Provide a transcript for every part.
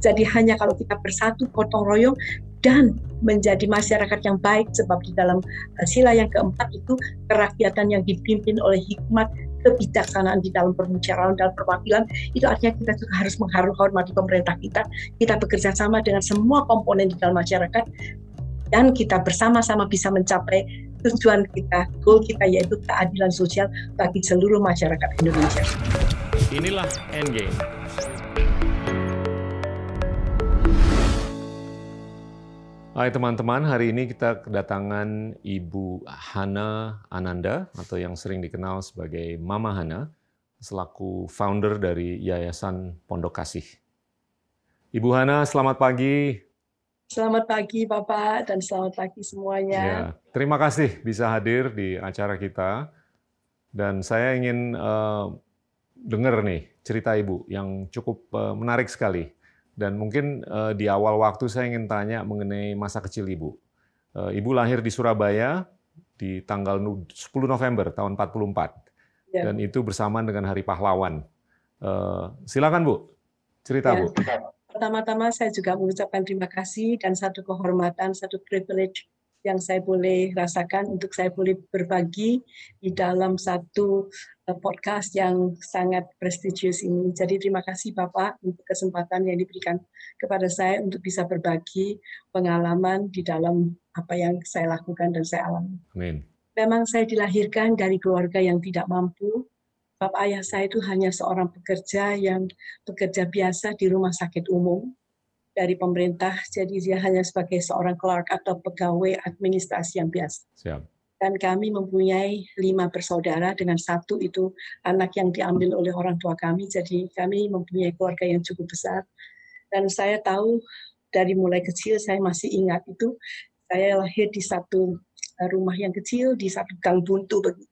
Jadi hanya kalau kita bersatu, gotong royong, dan menjadi masyarakat yang baik sebab di dalam uh, sila yang keempat itu kerakyatan yang dipimpin oleh hikmat kebijaksanaan di dalam pembicaraan dalam perwakilan itu artinya kita juga harus menghormati pemerintah kita kita bekerja sama dengan semua komponen di dalam masyarakat dan kita bersama-sama bisa mencapai tujuan kita, goal kita yaitu keadilan sosial bagi seluruh masyarakat Indonesia. Inilah Endgame. Hai teman-teman, hari ini kita kedatangan Ibu Hana Ananda atau yang sering dikenal sebagai Mama Hana selaku founder dari Yayasan Pondok Kasih. Ibu Hana, selamat pagi. Selamat pagi Bapak dan selamat pagi semuanya. Ya, terima kasih bisa hadir di acara kita. Dan saya ingin uh, dengar nih cerita Ibu yang cukup uh, menarik sekali dan mungkin uh, di awal waktu saya ingin tanya mengenai masa kecil Ibu. Uh, Ibu lahir di Surabaya di tanggal 10 November tahun 44. Ya. Dan itu bersamaan dengan Hari Pahlawan. Uh, silakan Bu, cerita ya. Bu. Pertama-tama saya juga mengucapkan terima kasih dan satu kehormatan, satu privilege yang saya boleh rasakan untuk saya boleh berbagi di dalam satu eh, podcast yang sangat prestisius ini. Jadi terima kasih Bapak untuk kesempatan yang diberikan kepada saya untuk bisa berbagi pengalaman di dalam apa yang saya lakukan dan saya alami. Amin. Memang saya dilahirkan dari keluarga yang tidak mampu. Bapak ayah saya itu hanya seorang pekerja yang bekerja biasa di rumah sakit umum dari pemerintah, jadi dia hanya sebagai seorang clerk atau pegawai administrasi yang biasa. Siap. Dan kami mempunyai lima bersaudara dengan satu itu anak yang diambil oleh orang tua kami, jadi kami mempunyai keluarga yang cukup besar. Dan saya tahu dari mulai kecil saya masih ingat itu, saya lahir di satu rumah yang kecil, di satu gang buntu begitu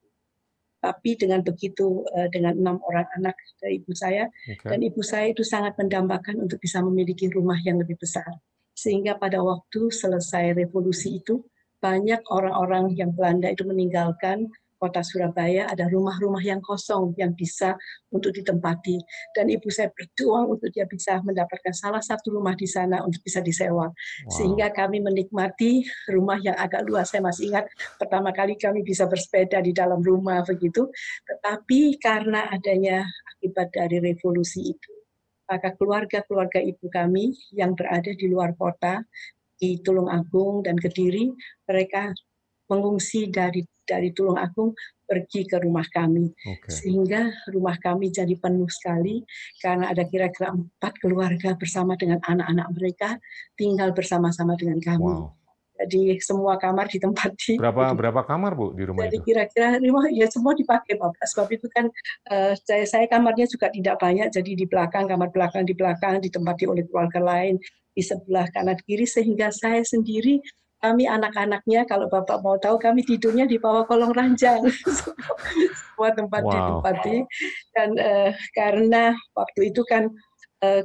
tapi dengan begitu eh, dengan enam orang anak dari ibu saya okay. dan ibu saya itu sangat mendambakan untuk bisa memiliki rumah yang lebih besar sehingga pada waktu selesai revolusi itu banyak orang-orang yang Belanda itu meninggalkan kota Surabaya ada rumah-rumah yang kosong yang bisa untuk ditempati. Dan ibu saya berjuang untuk dia bisa mendapatkan salah satu rumah di sana untuk bisa disewa. Wow. sehingga kami menikmati rumah yang agak luas. Saya masih ingat pertama kali kami bisa bersepeda di dalam rumah begitu. Tetapi karena adanya akibat dari revolusi itu maka keluarga-keluarga ibu kami yang berada di luar kota di Tulung Agung dan Kediri mereka mengungsi dari dari Tulung Agung pergi ke rumah kami okay. sehingga rumah kami jadi penuh sekali karena ada kira-kira empat keluarga bersama dengan anak-anak mereka tinggal bersama-sama dengan kami. Wow. Jadi semua kamar ditempati. Berapa berapa kamar bu di rumah Jadi kira-kira rumah ya semua dipakai pak. Sebab itu kan uh, saya, saya kamarnya juga tidak banyak. Jadi di belakang kamar belakang di belakang ditempati oleh keluarga lain di sebelah kanan kiri sehingga saya sendiri kami anak-anaknya kalau bapak mau tahu kami tidurnya di bawah kolong ranjang semua tempat wow. ditempati dan uh, karena waktu itu kan uh,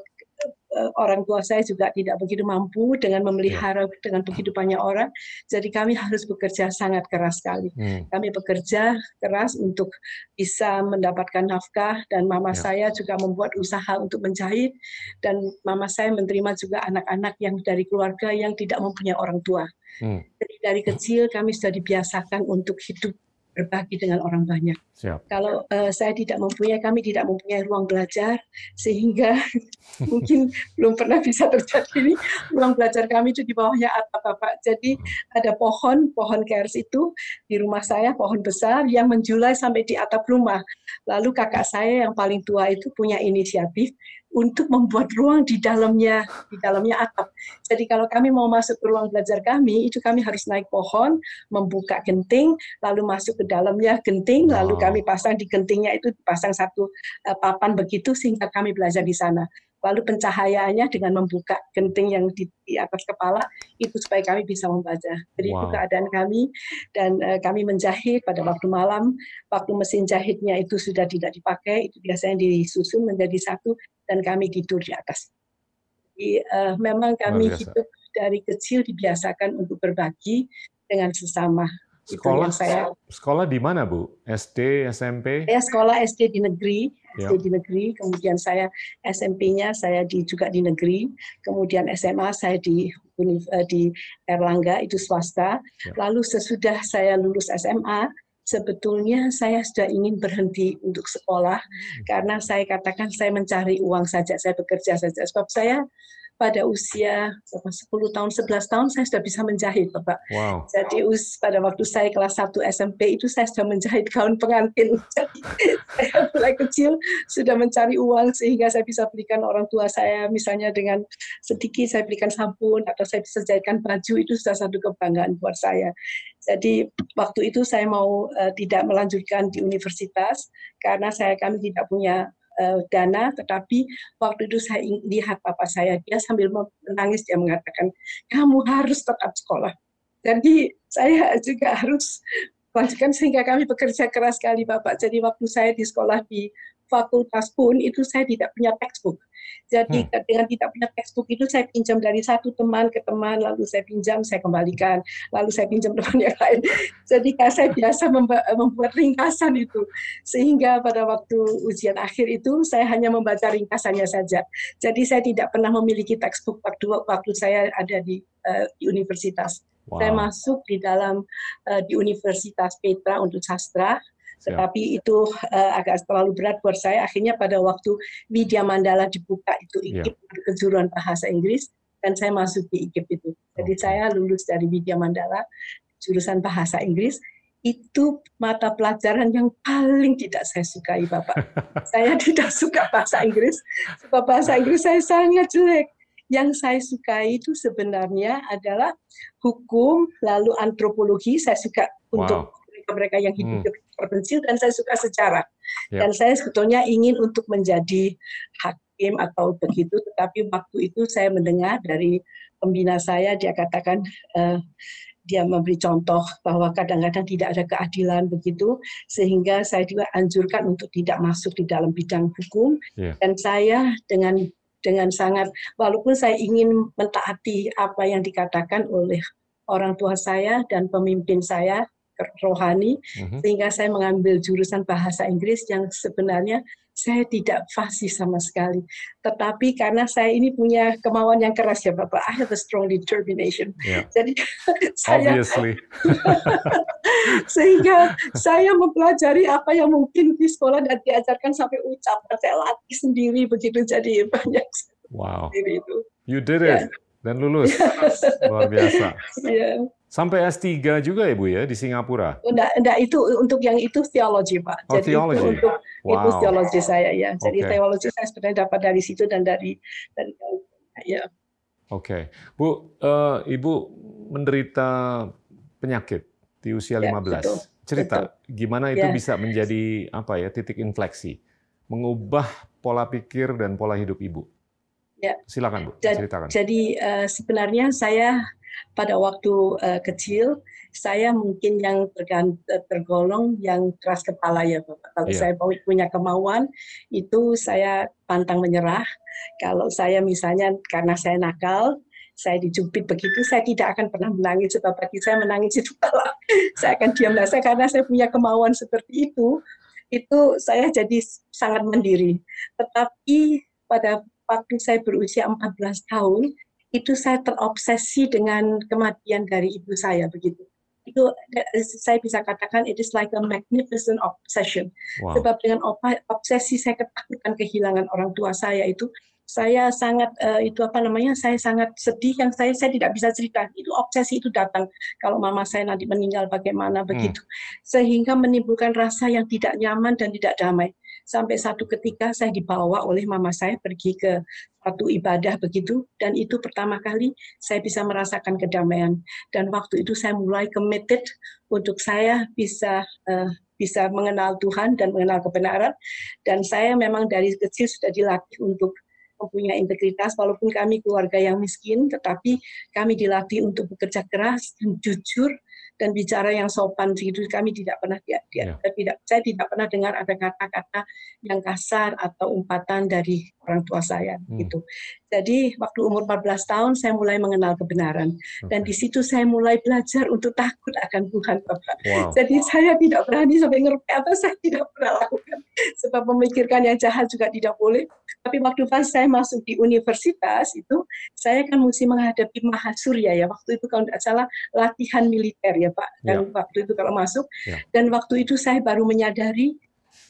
orang tua saya juga tidak begitu mampu dengan memelihara yeah. dengan begitu banyak orang. Jadi kami harus bekerja sangat keras sekali. Hmm. Kami bekerja keras untuk bisa mendapatkan nafkah dan mama yeah. saya juga membuat usaha untuk menjahit dan mama saya menerima juga anak-anak yang dari keluarga yang tidak mempunyai orang tua. Hmm. Jadi dari kecil kami sudah dibiasakan untuk hidup berbagi dengan orang banyak. Siap. Kalau uh, saya tidak mempunyai, kami tidak mempunyai ruang belajar, sehingga mungkin belum pernah bisa terjadi ini. Ruang belajar kami itu di bawahnya atap Bapak. Jadi ada pohon, pohon kers itu di rumah saya, pohon besar yang menjulai sampai di atap rumah. Lalu kakak saya yang paling tua itu punya inisiatif untuk membuat ruang di dalamnya di dalamnya atap. Jadi kalau kami mau masuk ke ruang belajar kami, itu kami harus naik pohon, membuka genting, lalu masuk ke dalamnya genting, lalu kami pasang di gentingnya itu pasang satu uh, papan begitu sehingga kami belajar di sana lalu pencahayaannya dengan membuka genting yang di, di atas kepala itu supaya kami bisa membaca. Jadi wow. itu keadaan kami dan uh, kami menjahit pada waktu malam, waktu mesin jahitnya itu sudah tidak dipakai, itu biasanya disusun menjadi satu dan kami tidur di atas. Jadi uh, memang kami hidup dari kecil dibiasakan untuk berbagi dengan sesama Sekolah saya sekolah di mana Bu? SD, SMP? Saya sekolah SD di negeri, SD ya. di negeri. Kemudian saya SMP-nya saya di juga di negeri. Kemudian SMA saya di eh, di Erlangga itu swasta. Ya. Lalu sesudah saya lulus SMA, sebetulnya saya sudah ingin berhenti untuk sekolah hmm. karena saya katakan saya mencari uang saja, saya bekerja saja. Sebab saya pada usia 10 tahun, 11 tahun saya sudah bisa menjahit, Bapak. Wow. Jadi us, pada waktu saya kelas 1 SMP itu saya sudah menjahit gaun pengantin. Jadi saya mulai kecil sudah mencari uang sehingga saya bisa belikan orang tua saya misalnya dengan sedikit saya belikan sabun atau saya bisa jahitkan baju itu sudah satu kebanggaan buat saya. Jadi waktu itu saya mau uh, tidak melanjutkan di universitas karena saya kami tidak punya uh, dana, tetapi waktu itu saya lihat papa saya, dia sambil menangis, dia mengatakan, kamu harus tetap sekolah. Jadi saya juga harus lanjutkan sehingga kami bekerja keras sekali Bapak. Jadi waktu saya di sekolah di fakultas pun itu saya tidak punya textbook. Jadi hmm. dengan tidak punya textbook itu saya pinjam dari satu teman ke teman, lalu saya pinjam, saya kembalikan, lalu saya pinjam teman yang lain. Jadi saya biasa membuat ringkasan itu, sehingga pada waktu ujian akhir itu saya hanya membaca ringkasannya saja. Jadi saya tidak pernah memiliki textbook waktu waktu saya ada di, uh, di universitas. Wow. Saya masuk di dalam uh, di Universitas Petra untuk sastra tetapi itu uh, agak terlalu berat buat saya. Akhirnya pada waktu Widya Mandala dibuka itu IKIP yeah. kejuruan bahasa Inggris dan saya masuk di IKIP itu. Jadi okay. saya lulus dari Widya Mandala jurusan bahasa Inggris itu mata pelajaran yang paling tidak saya sukai Bapak. saya tidak suka bahasa Inggris. Sebab bahasa Inggris saya sangat jelek. Yang saya sukai itu sebenarnya adalah hukum, lalu antropologi. Saya suka wow. untuk mereka-mereka yang hidup hmm terpencil dan saya suka sejarah. Ya. Dan saya sebetulnya ingin untuk menjadi hakim atau begitu, tetapi waktu itu saya mendengar dari pembina saya dia katakan uh, dia memberi contoh bahwa kadang-kadang tidak ada keadilan begitu sehingga saya juga anjurkan untuk tidak masuk di dalam bidang hukum yeah. dan saya dengan dengan sangat walaupun saya ingin mentaati apa yang dikatakan oleh orang tua saya dan pemimpin saya rohani uh-huh. sehingga saya mengambil jurusan bahasa Inggris yang sebenarnya saya tidak fasih sama sekali. Tetapi karena saya ini punya kemauan yang keras ya Bapak, I have a strong determination. Yeah. Jadi saya sehingga saya mempelajari apa yang mungkin di sekolah dan diajarkan sampai ucapan saya latih sendiri begitu jadi banyak. Wow. Itu. You did it. Yeah. Dan lulus. Luar biasa. Yeah. Sampai S3 juga ya Bu ya di Singapura? Enggak, enggak itu untuk yang itu teologi Pak. Oh, Jadi teologi. Itu untuk wow. itu teologi saya ya. Jadi okay. teologi saya sebenarnya dapat dari situ dan dari dari ya. Oke. Okay. Bu, uh, Ibu menderita penyakit di usia ya, 15. Betul. Cerita betul. gimana itu ya. bisa menjadi apa ya titik infleksi mengubah pola pikir dan pola hidup Ibu. Ya. Silakan Bu, ceritakan. Jadi uh, sebenarnya saya pada waktu uh, kecil saya mungkin yang tergolong yang keras kepala ya Bapak. Kalau yeah. saya punya kemauan itu saya pantang menyerah. Kalau saya misalnya karena saya nakal, saya dijubit begitu, saya tidak akan pernah menangis sebab bagi saya menangis itu kalah. saya akan diam saya karena saya punya kemauan seperti itu, itu saya jadi sangat mandiri. Tetapi pada waktu saya berusia 14 tahun, itu saya terobsesi dengan kematian dari ibu saya begitu. Itu saya bisa katakan it is like a magnificent obsession. Wow. sebab dengan obsesi saya ketakutan kehilangan orang tua saya itu saya sangat uh, itu apa namanya saya sangat sedih yang saya saya tidak bisa cerita itu obsesi itu datang kalau mama saya nanti meninggal bagaimana hmm. begitu. Sehingga menimbulkan rasa yang tidak nyaman dan tidak damai sampai satu ketika saya dibawa oleh mama saya pergi ke satu ibadah begitu. Dan itu pertama kali saya bisa merasakan kedamaian. Dan waktu itu saya mulai committed untuk saya bisa uh, bisa mengenal Tuhan dan mengenal kebenaran. Dan saya memang dari kecil sudah dilatih untuk mempunyai integritas. Walaupun kami keluarga yang miskin tetapi kami dilatih untuk bekerja keras dan jujur dan bicara yang sopan gitu kami tidak pernah dia, dia yeah. tidak saya tidak pernah dengar ada kata-kata yang kasar atau umpatan dari orang tua saya hmm. gitu. Jadi waktu umur 14 tahun saya mulai mengenal kebenaran dan di situ saya mulai belajar untuk takut akan Tuhan Bapak. Wow. Jadi saya tidak berani sampai ngerti apa saya tidak pernah lakukan sebab memikirkan yang jahat juga tidak boleh. Tapi waktu pas saya masuk di universitas itu saya kan mesti menghadapi Mahasurya ya waktu itu kalau tidak salah latihan militer ya Pak dan yeah. waktu itu kalau masuk yeah. dan waktu itu saya baru menyadari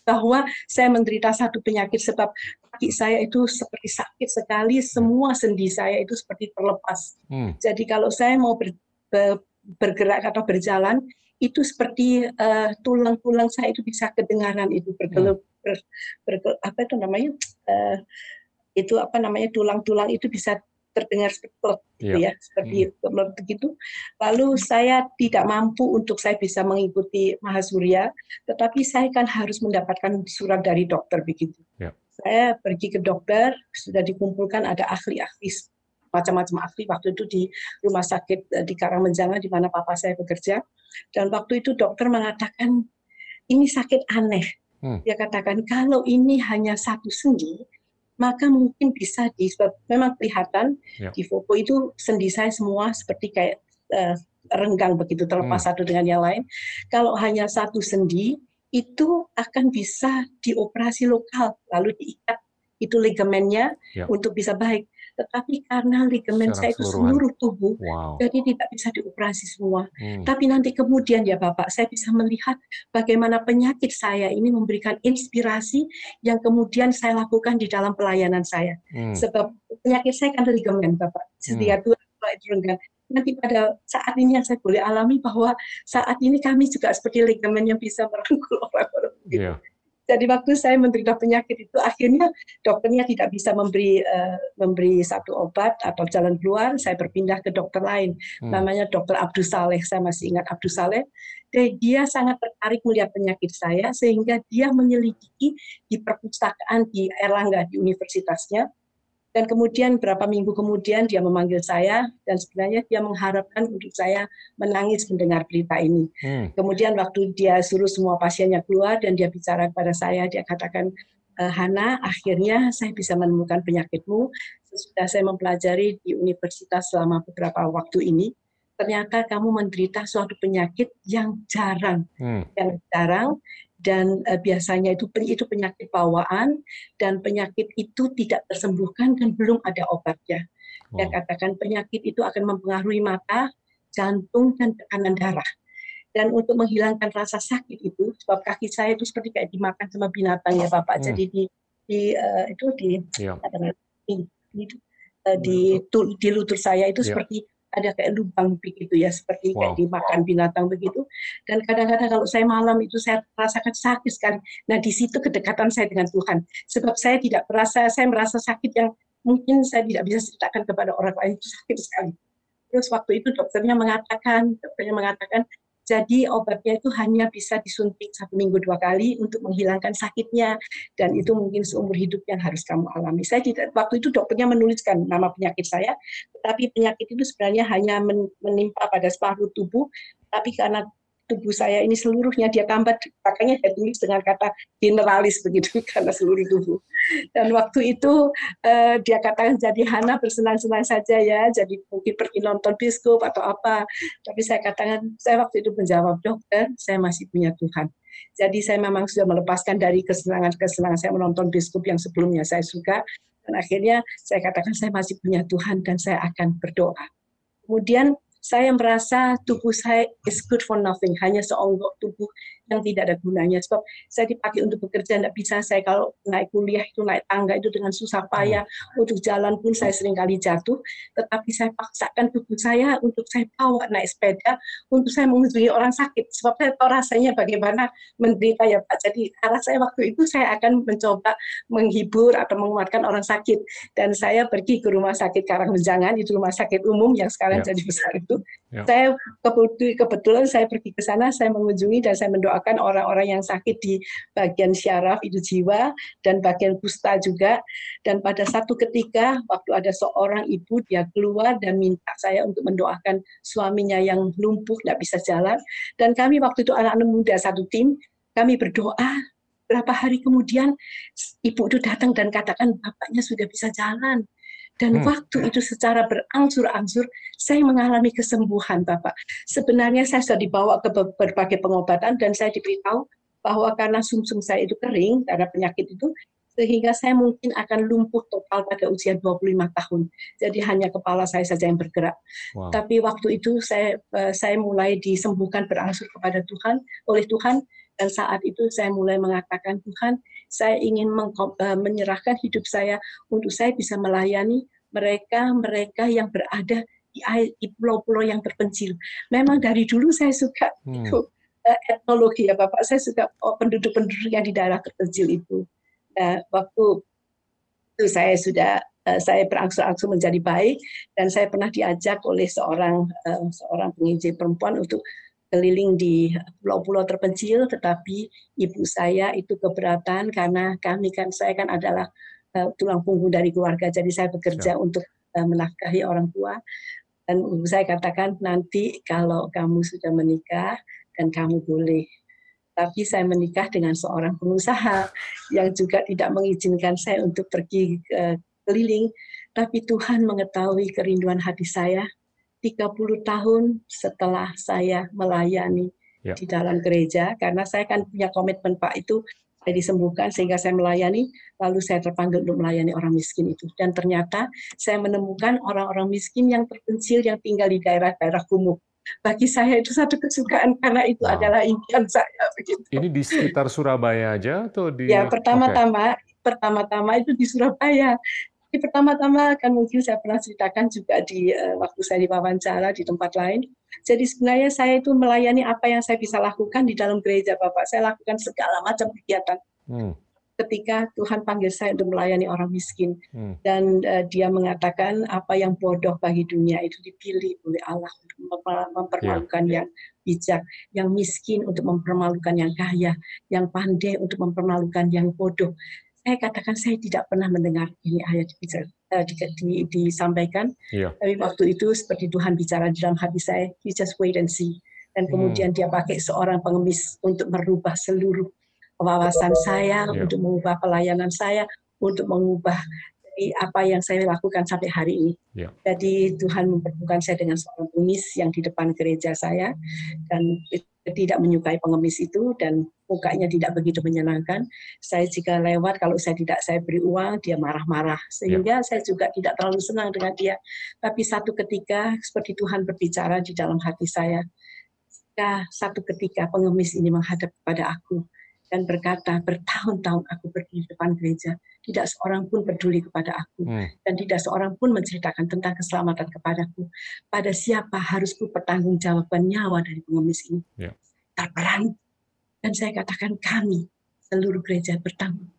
bahwa saya menderita satu penyakit sebab kaki saya itu seperti sakit sekali, semua sendi saya itu seperti terlepas. Hmm. Jadi kalau saya mau ber, ber, bergerak atau berjalan, itu seperti uh, tulang-tulang saya itu bisa kedengaran itu bergelup, hmm. ber, ber, apa itu namanya? Uh, itu apa namanya tulang-tulang itu bisa terdengar seperti gitu ya, ya seperti hmm. begitu. Lalu saya tidak mampu untuk saya bisa mengikuti Mahasurya, tetapi saya kan harus mendapatkan surat dari dokter begitu. Ya. Saya pergi ke dokter, sudah dikumpulkan ada ahli-ahli macam-macam ahli waktu itu di rumah sakit eh, di Karangmenjangan di mana papa saya bekerja dan waktu itu dokter mengatakan ini sakit aneh. Hmm. Dia katakan kalau ini hanya satu sendi, maka mungkin bisa di memang kelihatan ya. di foto itu sendi saya semua seperti kayak uh, renggang begitu terlepas hmm. satu dengan yang lain. Kalau hanya satu sendi itu akan bisa dioperasi lokal lalu diikat itu ligamennya ya. untuk bisa baik tetapi karena ligamen saya itu seluruh tubuh, wow. jadi tidak bisa dioperasi semua. Hmm. Tapi nanti kemudian ya Bapak, saya bisa melihat bagaimana penyakit saya ini memberikan inspirasi yang kemudian saya lakukan di dalam pelayanan saya. Hmm. Sebab penyakit saya kan ligamen Bapak, setiap hmm. dua itu. Nanti pada saat ini yang saya boleh alami bahwa saat ini kami juga seperti ligamen yang bisa merangkul orang-orang. Yeah. Jadi waktu saya menderita penyakit itu akhirnya dokternya tidak bisa memberi uh, memberi satu obat atau jalan keluar. Saya berpindah ke dokter lain, hmm. namanya dokter Abdul Saleh. Saya masih ingat Abdul Saleh. Dia sangat tertarik melihat penyakit saya sehingga dia menyelidiki di perpustakaan di Erlangga di universitasnya dan kemudian beberapa minggu kemudian dia memanggil saya dan sebenarnya dia mengharapkan untuk saya menangis mendengar berita ini. Hmm. Kemudian waktu dia suruh semua pasiennya keluar dan dia bicara kepada saya, dia katakan, e, Hana, akhirnya saya bisa menemukan penyakitmu. Sudah saya mempelajari di universitas selama beberapa waktu ini, ternyata kamu menderita suatu penyakit yang jarang, hmm. yang jarang dan uh, biasanya itu itu penyakit bawaan dan penyakit itu tidak tersembuhkan dan belum ada obatnya. Wow. katakan penyakit itu akan mempengaruhi mata, jantung dan tekanan darah. Dan untuk menghilangkan rasa sakit itu, sebab kaki saya itu seperti kayak dimakan sama binatang ya Bapak. Hmm. Jadi di di uh, itu di, yeah. di, di, uh, di, di lutut saya itu yeah. seperti ada kayak lubang begitu ya seperti wow. kayak dimakan binatang begitu. Dan kadang-kadang kalau saya malam itu saya rasakan sakit sekali. Nah di situ kedekatan saya dengan Tuhan. Sebab saya tidak merasa saya merasa sakit yang mungkin saya tidak bisa ceritakan kepada orang lain itu sakit sekali. Terus waktu itu dokternya mengatakan dokternya mengatakan jadi obatnya itu hanya bisa disuntik satu minggu dua kali untuk menghilangkan sakitnya. Dan itu mungkin seumur hidup yang harus kamu alami. Saya tidak waktu itu dokternya menuliskan nama penyakit saya, tetapi penyakit itu sebenarnya hanya menimpa pada separuh tubuh, tapi karena tubuh saya ini seluruhnya dia tambah makanya saya tulis dengan kata generalis begitu karena seluruh tubuh. Dan waktu itu uh, dia katakan jadi Hana bersenang-senang saja ya jadi mungkin pergi nonton biskop atau apa. Tapi saya katakan saya waktu itu menjawab dokter saya masih punya Tuhan. Jadi saya memang sudah melepaskan dari kesenangan-kesenangan saya menonton biskop yang sebelumnya saya suka. Dan akhirnya saya katakan saya masih punya Tuhan dan saya akan berdoa. Kemudian saya merasa tubuh saya is good for nothing, hanya seonggok tubuh yang tidak ada gunanya. Sebab saya dipakai untuk bekerja, tidak bisa saya kalau naik kuliah itu naik tangga itu dengan susah payah, hmm. untuk jalan pun saya sering kali jatuh, tetapi saya paksakan tubuh saya untuk saya bawa naik sepeda, untuk saya mengunjungi orang sakit. Sebab saya tahu rasanya bagaimana menderita ya Pak. Jadi arah saya waktu itu saya akan mencoba menghibur atau menguatkan orang sakit. Dan saya pergi ke rumah sakit Karangmenjangan, itu rumah sakit umum yang sekarang ya. jadi besar itu Ya. Saya kebetulan saya pergi ke sana, saya mengunjungi dan saya mendoakan orang-orang yang sakit di bagian syaraf itu jiwa dan bagian kusta juga. Dan pada satu ketika waktu ada seorang ibu dia keluar dan minta saya untuk mendoakan suaminya yang lumpuh tidak bisa jalan. Dan kami waktu itu anak-anak muda satu tim, kami berdoa. Berapa hari kemudian ibu itu datang dan katakan bapaknya sudah bisa jalan dan hmm. waktu itu secara berangsur-angsur saya mengalami kesembuhan Bapak. Sebenarnya saya sudah dibawa ke berbagai pengobatan dan saya diberitahu bahwa karena sumsum -sum saya itu kering karena penyakit itu sehingga saya mungkin akan lumpuh total pada usia 25 tahun. Jadi hanya kepala saya saja yang bergerak. Wow. Tapi waktu itu saya eh, saya mulai disembuhkan berangsur kepada Tuhan oleh Tuhan dan saat itu saya mulai mengatakan Tuhan saya ingin eh, menyerahkan hidup saya untuk saya bisa melayani mereka-mereka yang berada di pulau-pulau yang terpencil. Memang dari dulu saya suka hmm. itu uh, etnologi ya Bapak, saya suka oh, penduduk-penduduk yang di daerah terpencil itu. Uh, waktu itu saya sudah saya berangsur-angsur menjadi baik dan saya pernah diajak oleh seorang seorang penginjil perempuan untuk keliling di pulau-pulau terpencil, tetapi ibu saya itu keberatan karena kami kan saya kan adalah uh, tulang punggung dari keluarga, jadi saya bekerja ya. untuk uh, menafkahi orang tua. Dan ibu saya katakan nanti kalau kamu sudah menikah dan kamu boleh. Tapi saya menikah dengan seorang pengusaha yang juga tidak mengizinkan saya untuk pergi ke keliling. Tapi Tuhan mengetahui kerinduan hati saya 30 tahun setelah saya melayani ya. di dalam gereja karena saya kan punya komitmen Pak itu saya disembuhkan sehingga saya melayani lalu saya terpanggil untuk melayani orang miskin itu dan ternyata saya menemukan orang-orang miskin yang terpencil yang tinggal di daerah-daerah kumuh bagi saya itu satu kesukaan karena itu wow. adalah impian saya begitu. Ini di sekitar Surabaya aja atau di Ya, pertama-tama okay. pertama-tama itu di Surabaya di pertama-tama kan mungkin saya pernah ceritakan juga di uh, waktu saya diwawancara di tempat lain. Jadi sebenarnya saya itu melayani apa yang saya bisa lakukan di dalam gereja Bapak. Saya lakukan segala macam kegiatan. Hmm. Ketika Tuhan panggil saya untuk melayani orang miskin hmm. dan uh, dia mengatakan apa yang bodoh bagi dunia itu dipilih oleh Allah untuk mempermalukan yeah. yang bijak, yang miskin untuk mempermalukan yang kaya, yang pandai untuk mempermalukan yang bodoh saya katakan saya tidak pernah mendengar ini ayat bisa, uh, di, di, disampaikan. Yeah. Tapi waktu itu seperti Tuhan bicara di dalam hati saya, you just wait and see. Dan kemudian hmm. dia pakai seorang pengemis untuk merubah seluruh wawasan saya, yeah. untuk mengubah pelayanan saya, untuk mengubah jadi apa yang saya lakukan sampai hari ini. Yeah. Jadi Tuhan mempertemukan saya dengan seorang pengemis yang di depan gereja saya dan tidak menyukai pengemis itu dan mukanya tidak begitu menyenangkan. Saya jika lewat kalau saya tidak saya beri uang dia marah-marah sehingga ya. saya juga tidak terlalu senang dengan dia. Tapi satu ketika seperti Tuhan berbicara di dalam hati saya, jika satu ketika pengemis ini menghadap kepada aku dan berkata bertahun-tahun aku pergi di depan gereja tidak seorang pun peduli kepada aku hmm. dan tidak seorang pun menceritakan tentang keselamatan kepadaku pada siapa harus ku pertanggungjawaban nyawa dari pengemis ini yeah. terperang dan saya katakan kami seluruh gereja bertanggung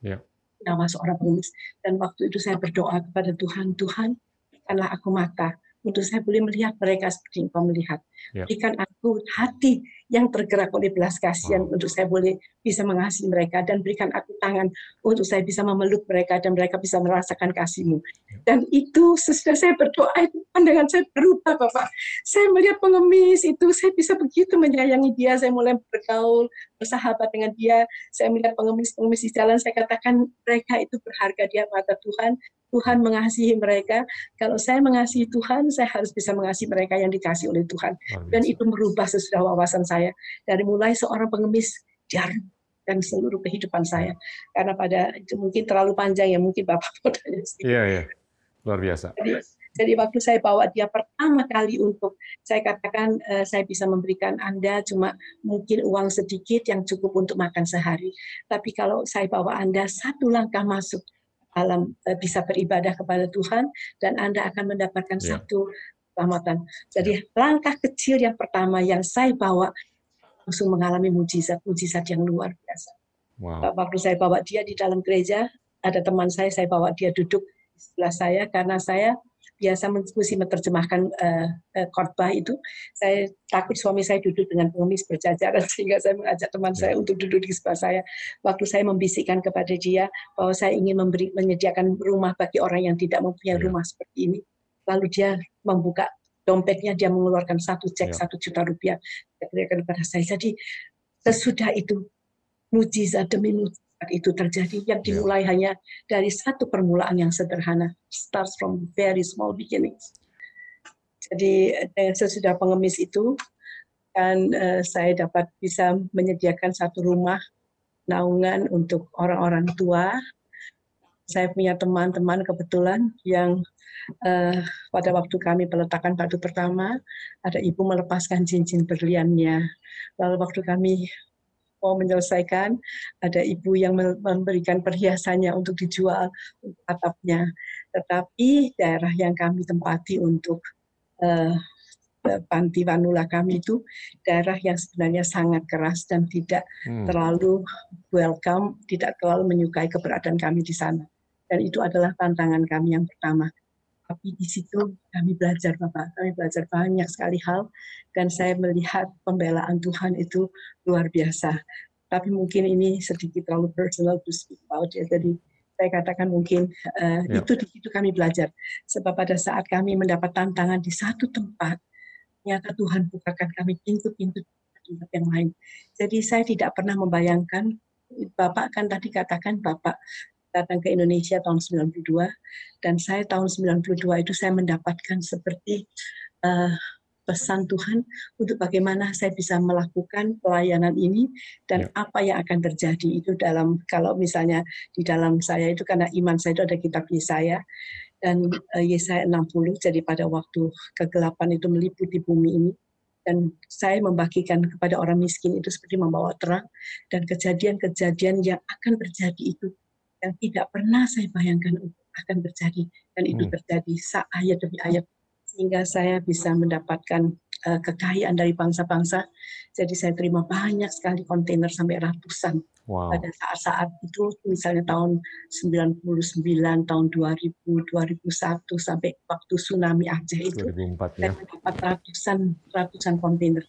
yeah. nyawa seorang pengemis dan waktu itu saya berdoa kepada Tuhan Tuhan berikanlah aku mata untuk saya boleh melihat mereka seperti engkau melihat. Ya. Berikan aku hati yang tergerak oleh belas kasihan wow. untuk saya boleh bisa mengasihi mereka dan berikan aku tangan untuk saya bisa memeluk mereka dan mereka bisa merasakan kasihmu. Dan itu sesudah saya berdoa itu pandangan saya berubah Bapak. Saya melihat pengemis itu saya bisa begitu menyayangi dia, saya mulai bergaul, bersahabat dengan dia. Saya melihat pengemis-pengemis di jalan, saya katakan mereka itu berharga dia mata Tuhan Tuhan mengasihi mereka. Kalau saya mengasihi Tuhan, saya harus bisa mengasihi mereka yang dikasih oleh Tuhan. Dan itu merubah sesudah wawasan saya. Dari mulai seorang pengemis, jarum dan seluruh kehidupan saya. Karena pada itu mungkin terlalu panjang ya, mungkin Bapak mau tanya Iya, iya. Luar biasa. Jadi, jadi waktu saya bawa dia pertama kali untuk saya katakan uh, saya bisa memberikan Anda cuma mungkin uang sedikit yang cukup untuk makan sehari. Tapi kalau saya bawa Anda satu langkah masuk alam eh, bisa beribadah kepada Tuhan dan Anda akan mendapatkan yeah. satu keselamatan. Jadi yeah. langkah kecil yang pertama yang saya bawa langsung mengalami mujizat-mujizat yang luar biasa. Wow. Waktu saya bawa dia di dalam gereja, ada teman saya, saya bawa dia duduk di sebelah saya karena saya biasa mesti menerjemahkan uh, uh, khotbah itu, saya takut suami saya duduk dengan pengemis berjajaran sehingga saya mengajak teman saya ya. untuk duduk di sebelah saya. Waktu saya membisikkan kepada dia bahwa saya ingin memberi menyediakan rumah bagi orang yang tidak mempunyai ya. rumah seperti ini, lalu dia membuka dompetnya dia mengeluarkan satu cek ya. satu juta rupiah kepada saya. Jadi sesudah itu mujizat demi mujizat itu terjadi yang ya. dimulai yeah. hanya dari satu permulaan yang sederhana starts from very small beginnings jadi eh, sesudah pengemis itu kan eh, saya dapat bisa menyediakan satu rumah naungan untuk orang-orang tua saya punya teman-teman kebetulan yang eh, pada waktu kami peletakan batu pertama ada ibu melepaskan cincin berliannya lalu waktu kami mau menyelesaikan, ada ibu yang memberikan perhiasannya untuk dijual untuk atapnya. Tetapi daerah yang kami tempati untuk uh, panti wanula kami itu daerah yang sebenarnya sangat keras dan tidak hmm. terlalu welcome, tidak terlalu menyukai keberadaan kami di sana. Dan itu adalah tantangan kami yang pertama tapi di situ kami belajar Bapak, kami belajar banyak sekali hal dan saya melihat pembelaan Tuhan itu luar biasa. Tapi mungkin ini sedikit terlalu personal to speak about ya. Jadi saya katakan mungkin uh, eh, yep. itu di situ kami belajar. Sebab pada saat kami mendapat tantangan di satu tempat, ternyata Tuhan bukakan kami pintu-pintu tempat yang lain. Jadi saya tidak pernah membayangkan Bapak kan tadi katakan Bapak datang ke Indonesia tahun 92 dan saya tahun 92 itu saya mendapatkan seperti uh, pesan Tuhan untuk bagaimana saya bisa melakukan pelayanan ini dan ya. apa yang akan terjadi itu dalam kalau misalnya di dalam saya itu karena iman saya itu ada kitab Yesaya dan uh, Yesaya 60 jadi pada waktu kegelapan itu meliputi bumi ini dan saya membagikan kepada orang miskin itu seperti membawa terang dan kejadian-kejadian yang akan terjadi itu yang tidak pernah saya bayangkan akan terjadi dan itu hmm. terjadi ayat demi ayat sehingga saya bisa mendapatkan uh, kekayaan dari bangsa-bangsa. Jadi saya terima banyak sekali kontainer sampai ratusan wow. pada saat-saat itu misalnya tahun 99, tahun 2000, 2001 sampai waktu tsunami Aceh itu 2004, ya. saya mendapat ratusan ratusan kontainer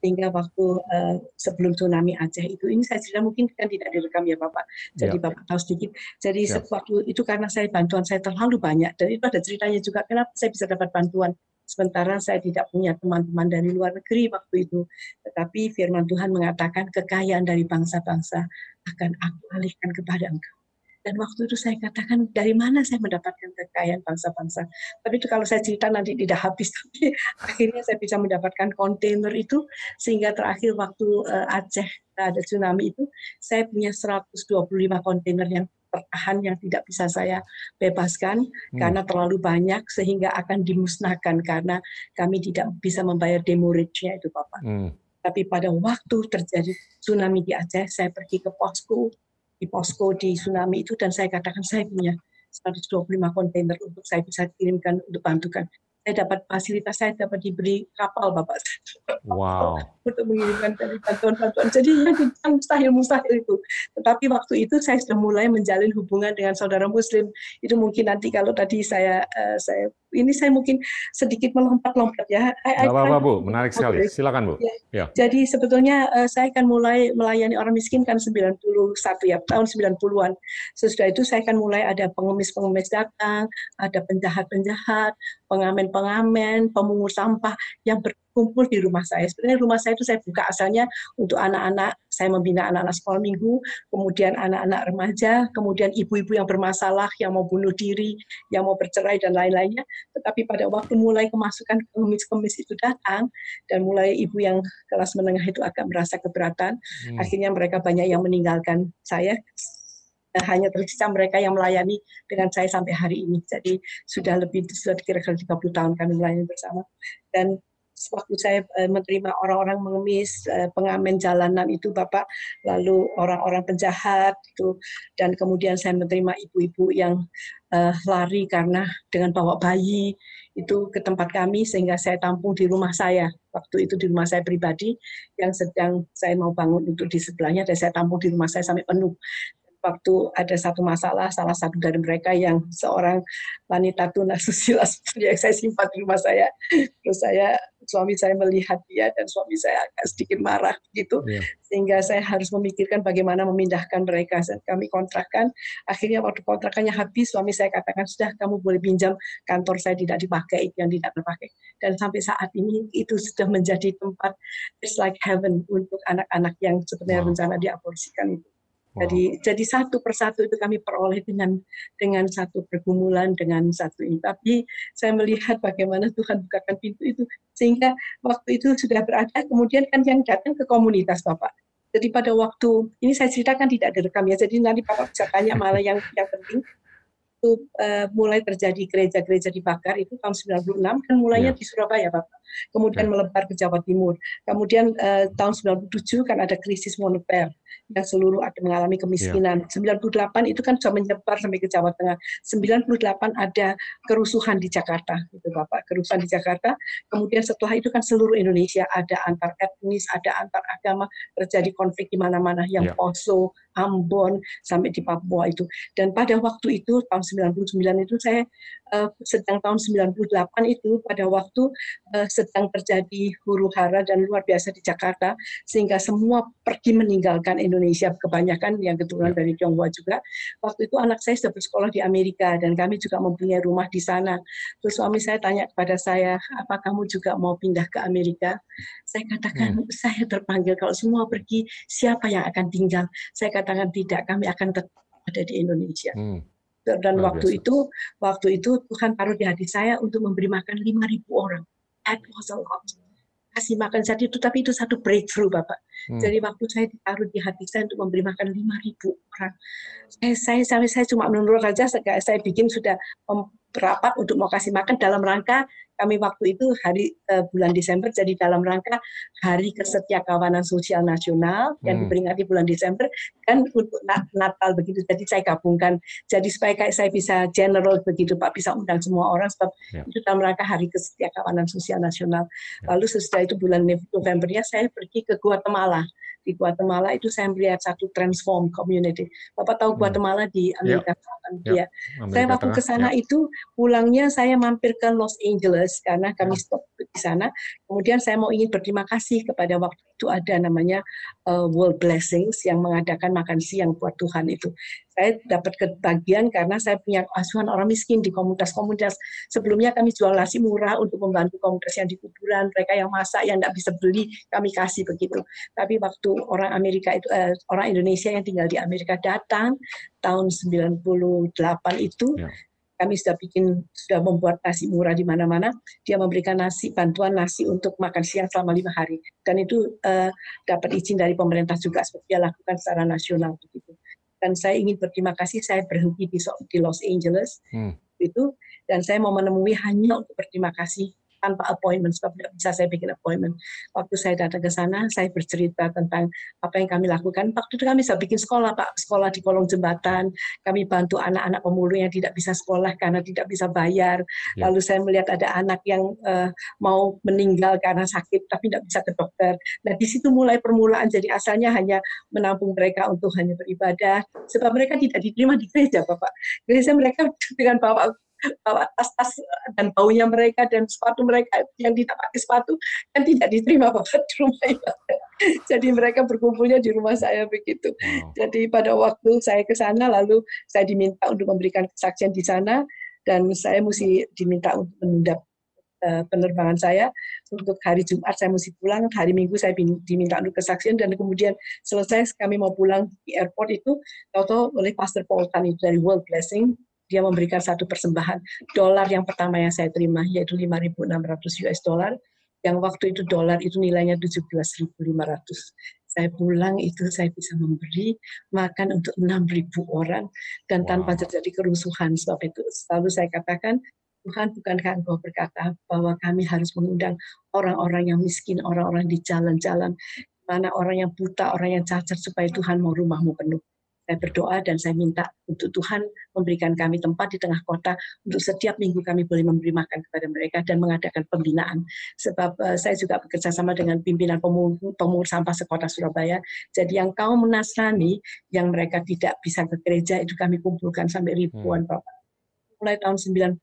sehingga waktu uh, sebelum tsunami Aceh itu ini saya cerita mungkin kan tidak direkam ya Bapak. Jadi ya. Bapak tahu sedikit. Jadi ya. waktu itu karena saya bantuan saya terlalu banyak dan itu ada ceritanya juga kenapa saya bisa dapat bantuan? Sementara saya tidak punya teman-teman dari luar negeri waktu itu. Tetapi firman Tuhan mengatakan kekayaan dari bangsa-bangsa akan aku alihkan kepada engkau dan waktu itu saya katakan dari mana saya mendapatkan kekayaan bangsa-bangsa. Tapi itu kalau saya cerita nanti tidak habis. Tapi akhirnya saya bisa mendapatkan kontainer itu sehingga terakhir waktu uh, Aceh ada tsunami itu saya punya 125 kontainer yang tertahan yang tidak bisa saya bebaskan hmm. karena terlalu banyak sehingga akan dimusnahkan karena kami tidak bisa membayar demurrage-nya itu Bapak. Hmm. Tapi pada waktu terjadi tsunami di Aceh, saya pergi ke posko di posko di tsunami itu dan saya katakan saya punya 125 kontainer untuk saya bisa kirimkan untuk bantukan. Saya dapat fasilitas saya dapat diberi kapal bapak. Wow. untuk mengirimkan bantuan-bantuan. Jadi yang mustahil mustahil itu. Tetapi waktu itu saya sudah mulai menjalin hubungan dengan saudara muslim. Itu mungkin nanti kalau tadi saya uh, saya ini saya mungkin sedikit melompat-lompat ya. Tidak apa-apa Bu, menarik sekali. Silakan Bu. Ya. ya. Jadi sebetulnya uh, saya akan mulai melayani orang miskin kan 91 ya, tahun 90-an. Sesudah itu saya akan mulai ada pengemis-pengemis datang, ada penjahat-penjahat, pengamen-pengamen, pemungut sampah yang berkumpul di rumah saya. Sebenarnya rumah saya itu saya buka asalnya untuk anak-anak, saya membina anak-anak sekolah minggu, kemudian anak-anak remaja, kemudian ibu-ibu yang bermasalah, yang mau bunuh diri, yang mau bercerai dan lain-lainnya. Tetapi pada waktu mulai kemasukan kemis-kemis itu datang dan mulai ibu yang kelas menengah itu agak merasa keberatan, hmm. akhirnya mereka banyak yang meninggalkan saya hanya tersisa mereka yang melayani dengan saya sampai hari ini. Jadi sudah lebih sudah kira-kira 30 tahun kami melayani bersama. Dan waktu saya eh, menerima orang-orang mengemis, eh, pengamen jalanan itu Bapak, lalu orang-orang penjahat itu dan kemudian saya menerima ibu-ibu yang uh, lari karena dengan bawa bayi itu ke tempat kami sehingga saya tampung di rumah saya. Waktu itu di rumah saya pribadi yang sedang saya mau bangun untuk di sebelahnya dan saya tampung di rumah saya sampai penuh waktu ada satu masalah, salah satu dari mereka yang seorang wanita tunasusila seperti yang saya simpan di rumah saya, terus saya suami saya melihat dia dan suami saya agak sedikit marah gitu, yeah. sehingga saya harus memikirkan bagaimana memindahkan mereka. Kami kontrakkan, akhirnya waktu kontrakannya habis, suami saya katakan sudah kamu boleh pinjam kantor saya tidak dipakai yang tidak terpakai. Dan sampai saat ini itu sudah menjadi tempat it's like heaven untuk anak-anak yang sebenarnya wow. rencana diaborsikan itu. Jadi jadi satu persatu itu kami peroleh dengan dengan satu pergumulan dengan satu ini. Tapi saya melihat bagaimana Tuhan bukakan pintu itu sehingga waktu itu sudah berada. Kemudian kan yang datang ke komunitas Bapak. Jadi pada waktu ini saya ceritakan tidak direkam ya. Jadi nanti Bapak bisa tanya malah yang yang penting itu uh, mulai terjadi gereja-gereja dibakar itu tahun 96 kan mulainya yeah. di Surabaya Bapak. Kemudian yeah. melebar ke Jawa Timur. Kemudian uh, tahun 97 kan ada krisis moneter yang seluruh ada mengalami kemiskinan. Yeah. 98 itu kan sudah menyebar sampai ke Jawa Tengah. 98 ada kerusuhan di Jakarta, gitu Bapak, kerusuhan di Jakarta. Kemudian setelah itu kan seluruh Indonesia ada antar etnis, ada antar agama, terjadi konflik di mana-mana yang yeah. Poso, Ambon sampai di Papua itu. Dan pada waktu itu tahun 99 itu saya uh, sedang tahun 98 itu pada waktu uh, sedang terjadi huru hara dan luar biasa di Jakarta sehingga semua pergi meninggalkan Indonesia kebanyakan yang keturunan ya. dari Tionghoa juga. Waktu itu anak saya sudah bersekolah di Amerika dan kami juga mempunyai rumah di sana. Terus suami saya tanya kepada saya, apa kamu juga mau pindah ke Amerika? Saya katakan, hmm. saya terpanggil kalau semua pergi, siapa yang akan tinggal? Saya katakan tidak, kami akan tetap ada di Indonesia. Hmm dan Luar waktu biasa. itu waktu itu Tuhan taruh di hati saya untuk memberi makan 5.000 orang. That was a lot. Kasih makan saat itu, tapi itu satu breakthrough Bapak. Hmm. Jadi waktu saya ditaruh di hati saya untuk memberi makan 5.000 orang. Saya, saya sampai saya cuma menurut saja, saya, saya bikin sudah rapat untuk mau kasih makan dalam rangka kami waktu itu hari uh, bulan Desember jadi dalam rangka Hari Kesetiakawanan Sosial Nasional yang hmm. diperingati bulan Desember kan untuk Natal begitu. Jadi saya gabungkan. Jadi supaya kayak saya bisa general begitu Pak bisa undang semua orang sebab ya. itu dalam rangka Hari Kesetiakawanan Sosial Nasional. Ya. Lalu sesudah itu bulan Novembernya saya pergi ke Guatemala di Guatemala itu saya melihat satu transform community. Bapak tahu hmm. Guatemala di Amerika Selatan. Ya. ya. Saya waktu ke sana ya. itu pulangnya saya mampir ke Los Angeles karena kami ya. stop di sana. Kemudian saya mau ingin berterima kasih kepada waktu itu ada namanya uh, World Blessings yang mengadakan makan siang buat Tuhan itu saya dapat kebagian karena saya punya asuhan orang miskin di komunitas-komunitas. Sebelumnya kami jual nasi murah untuk membantu komunitas yang di kuburan, mereka yang masak, yang tidak bisa beli, kami kasih begitu. Tapi waktu orang Amerika itu, eh, orang Indonesia yang tinggal di Amerika datang tahun 98 itu, ya kami sudah bikin sudah membuat nasi murah di mana-mana. Dia memberikan nasi bantuan nasi untuk makan siang selama lima hari dan itu uh, dapat izin dari pemerintah juga seperti dia lakukan secara nasional begitu dan saya ingin berterima kasih saya berhenti di, di Los Angeles hmm. itu dan saya mau menemui hanya untuk berterima kasih tanpa appointment sebab tidak bisa saya bikin appointment. Waktu saya datang ke sana, saya bercerita tentang apa yang kami lakukan. Waktu itu kami sudah bikin sekolah, Pak, sekolah di kolong jembatan. Kami bantu anak-anak pemulung yang tidak bisa sekolah karena tidak bisa bayar. Ya. Lalu saya melihat ada anak yang uh, mau meninggal karena sakit tapi tidak bisa ke dokter. Nah di situ mulai permulaan. Jadi asalnya hanya menampung mereka untuk hanya beribadah. Sebab mereka tidak diterima di gereja, Bapak. Gereja mereka dengan bapak bawa tas-tas dan baunya mereka dan sepatu mereka yang tidak pakai sepatu kan tidak diterima bapak di rumah ibadah. Jadi mereka berkumpulnya di rumah saya begitu. Wow. Jadi pada waktu saya ke sana lalu saya diminta untuk memberikan kesaksian di sana dan saya mesti diminta untuk menunda uh, penerbangan saya untuk hari Jumat saya mesti pulang, hari Minggu saya diminta untuk kesaksian dan kemudian selesai kami mau pulang di airport itu tahu-tahu oleh Pastor Paul Tan itu dari World Blessing dia memberikan satu persembahan dolar yang pertama yang saya terima yaitu 5.600 US dollar yang waktu itu dolar itu nilainya 17.500 saya pulang itu saya bisa memberi makan untuk 6.000 orang dan wow. tanpa terjadi kerusuhan sebab itu selalu saya katakan Tuhan bukankah engkau berkata bahwa kami harus mengundang orang-orang yang miskin, orang-orang di jalan-jalan, mana orang yang buta, orang yang cacat supaya Tuhan mau rumahmu penuh. Saya berdoa dan saya minta untuk Tuhan memberikan kami tempat di tengah kota untuk setiap minggu kami boleh memberi makan kepada mereka dan mengadakan pembinaan. Sebab uh, saya juga bekerja sama dengan pimpinan pemungut sampah sekota Surabaya. Jadi yang kaum Nasrani yang mereka tidak bisa ke gereja itu kami kumpulkan sampai ribuan hmm. Bapak. Mulai tahun 99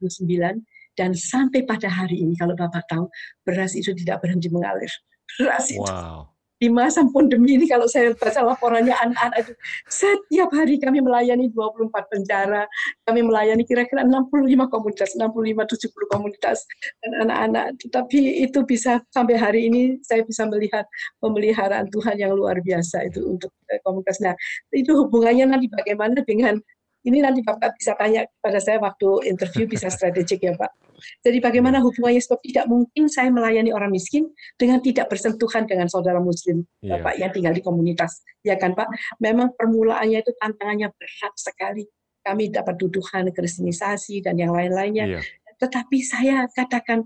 dan sampai pada hari ini kalau Bapak tahu beras itu tidak berhenti mengalir. Beras itu wow di masa pandemi ini kalau saya baca laporannya anak-anak itu setiap hari kami melayani 24 penjara, kami melayani kira-kira 65 komunitas, 65 70 komunitas dan anak-anak. Tetapi itu bisa sampai hari ini saya bisa melihat pemeliharaan Tuhan yang luar biasa itu untuk eh, komunitas. Nah, itu hubungannya nanti bagaimana dengan ini nanti Bapak bisa tanya pada saya waktu interview bisa strategik ya Pak. Jadi bagaimana hubungannya sebab tidak mungkin saya melayani orang miskin dengan tidak bersentuhan dengan saudara muslim yeah. Bapak yang tinggal di komunitas. Ya kan Pak? Memang permulaannya itu tantangannya berat sekali. Kami dapat tuduhan kristenisasi dan yang lain-lainnya. Yeah. Tetapi saya katakan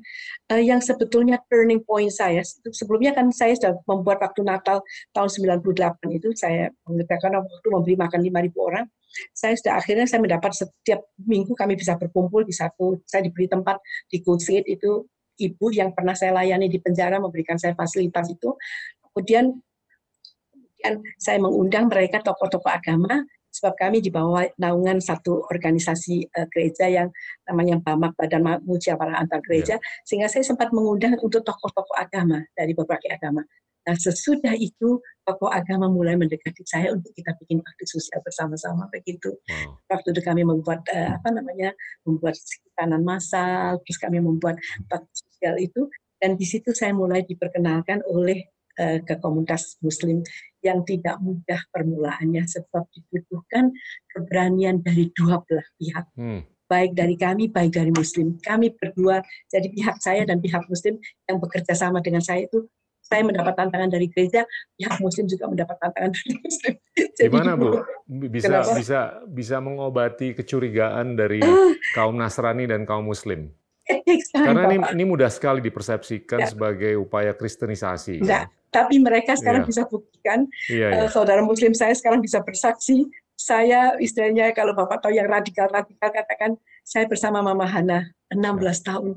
uh, yang sebetulnya turning point saya, sebelumnya kan saya sudah membuat waktu Natal tahun 98 itu, saya mengerjakan waktu memberi makan 5.000 orang, saya sudah akhirnya saya mendapat setiap minggu kami bisa berkumpul di satu, saya diberi tempat di Kusit itu ibu yang pernah saya layani di penjara memberikan saya fasilitas itu. Kemudian, kemudian saya mengundang mereka tokoh-tokoh agama sebab kami di bawah naungan satu organisasi uh, gereja yang namanya BAMAK Badan Musyawarah Antar Gereja yeah. sehingga saya sempat mengundang untuk tokoh-tokoh agama dari berbagai agama. Nah sesudah itu tokoh agama mulai mendekati saya untuk kita bikin bakti sosial bersama-sama begitu. Wow. Waktu itu kami membuat uh, apa namanya membuat sekitaran massal, terus kami membuat bakti sosial itu dan di situ saya mulai diperkenalkan oleh ke komunitas Muslim yang tidak mudah permulaannya sebab dibutuhkan keberanian dari dua belah pihak. Hmm. Baik dari kami, baik dari Muslim. Kami berdua, jadi pihak saya dan pihak Muslim yang bekerja sama dengan saya itu saya mendapat tantangan dari gereja, pihak Muslim juga mendapat tantangan dari Muslim. Jadi, Gimana Bu? Bisa kenapa? bisa bisa mengobati kecurigaan dari uh, kaum Nasrani dan kaum Muslim? Karena ini, ini mudah sekali dipersepsikan ya. sebagai upaya kristenisasi. Kan? tapi mereka sekarang yeah. bisa buktikan yeah. Uh, saudara muslim saya sekarang bisa bersaksi saya istilahnya kalau Bapak tahu yang radikal-radikal katakan saya bersama Mama Hana 16 yeah. tahun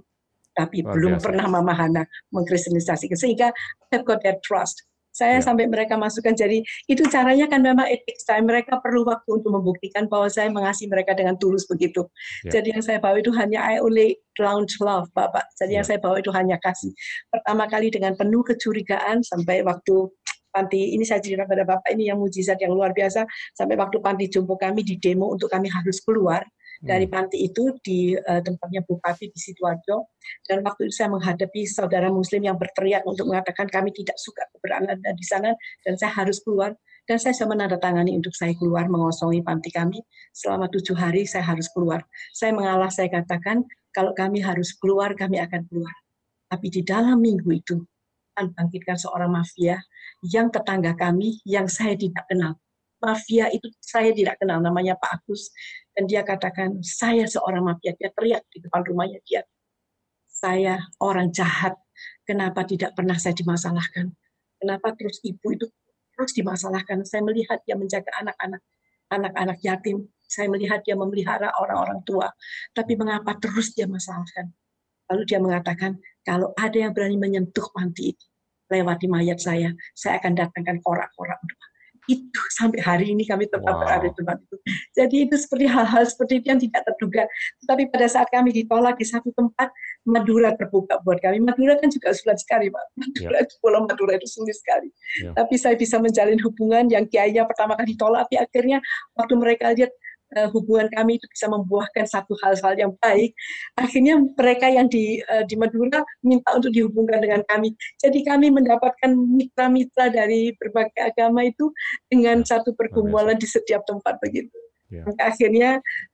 tapi Luar belum biasa. pernah Mama Hana mengkristenisasi sehingga I've got that trust saya ya. sampai mereka masukkan jadi itu caranya kan memang it takes time mereka perlu waktu untuk membuktikan bahwa saya mengasihi mereka dengan tulus begitu ya. jadi yang saya bawa itu hanya I only launch love Bapak jadi ya. yang saya bawa itu hanya kasih pertama kali dengan penuh kecurigaan sampai waktu panti ini saya cerita pada Bapak ini yang mujizat yang luar biasa sampai waktu panti jumbo kami di demo untuk kami harus keluar dari hmm. panti itu di uh, tempatnya Bupati di Sidoarjo. Dan waktu itu saya menghadapi saudara Muslim yang berteriak untuk mengatakan kami tidak suka keberadaan di sana dan saya harus keluar. Dan saya sudah menandatangani untuk saya keluar mengosongi panti kami. Selama tujuh hari saya harus keluar. Saya mengalah saya katakan kalau kami harus keluar kami akan keluar. Tapi di dalam minggu itu bangkitkan seorang mafia yang tetangga kami yang saya tidak kenal mafia itu saya tidak kenal namanya Pak Agus. Dan dia katakan saya seorang mafia. Dia teriak di depan rumahnya dia saya orang jahat. Kenapa tidak pernah saya dimasalahkan? Kenapa terus ibu itu terus dimasalahkan? Saya melihat dia menjaga anak-anak anak-anak yatim. Saya melihat dia memelihara orang-orang tua. Tapi mengapa terus dia masalahkan? Lalu dia mengatakan kalau ada yang berani menyentuh panti itu lewati mayat saya saya akan datangkan korak-korak untuk itu sampai hari ini kami tetap wow. berada di tempat itu. Jadi itu seperti hal-hal seperti itu yang tidak terduga. Tetapi pada saat kami ditolak di satu tempat, Madura terbuka buat kami. Madura kan juga sulit sekali, Pak. Madura, yeah. Pulau Madura itu sulit sekali. Yeah. Tapi saya bisa menjalin hubungan yang kiainya pertama kali ditolak, tapi akhirnya waktu mereka lihat uh, hubungan kami itu bisa membuahkan satu hal-hal yang baik. Akhirnya mereka yang di uh, di Madura minta untuk dihubungkan dengan kami. Jadi kami mendapatkan mitra-mitra dari berbagai agama itu dengan satu pergumulan di setiap tempat begitu. Yeah. Akhirnya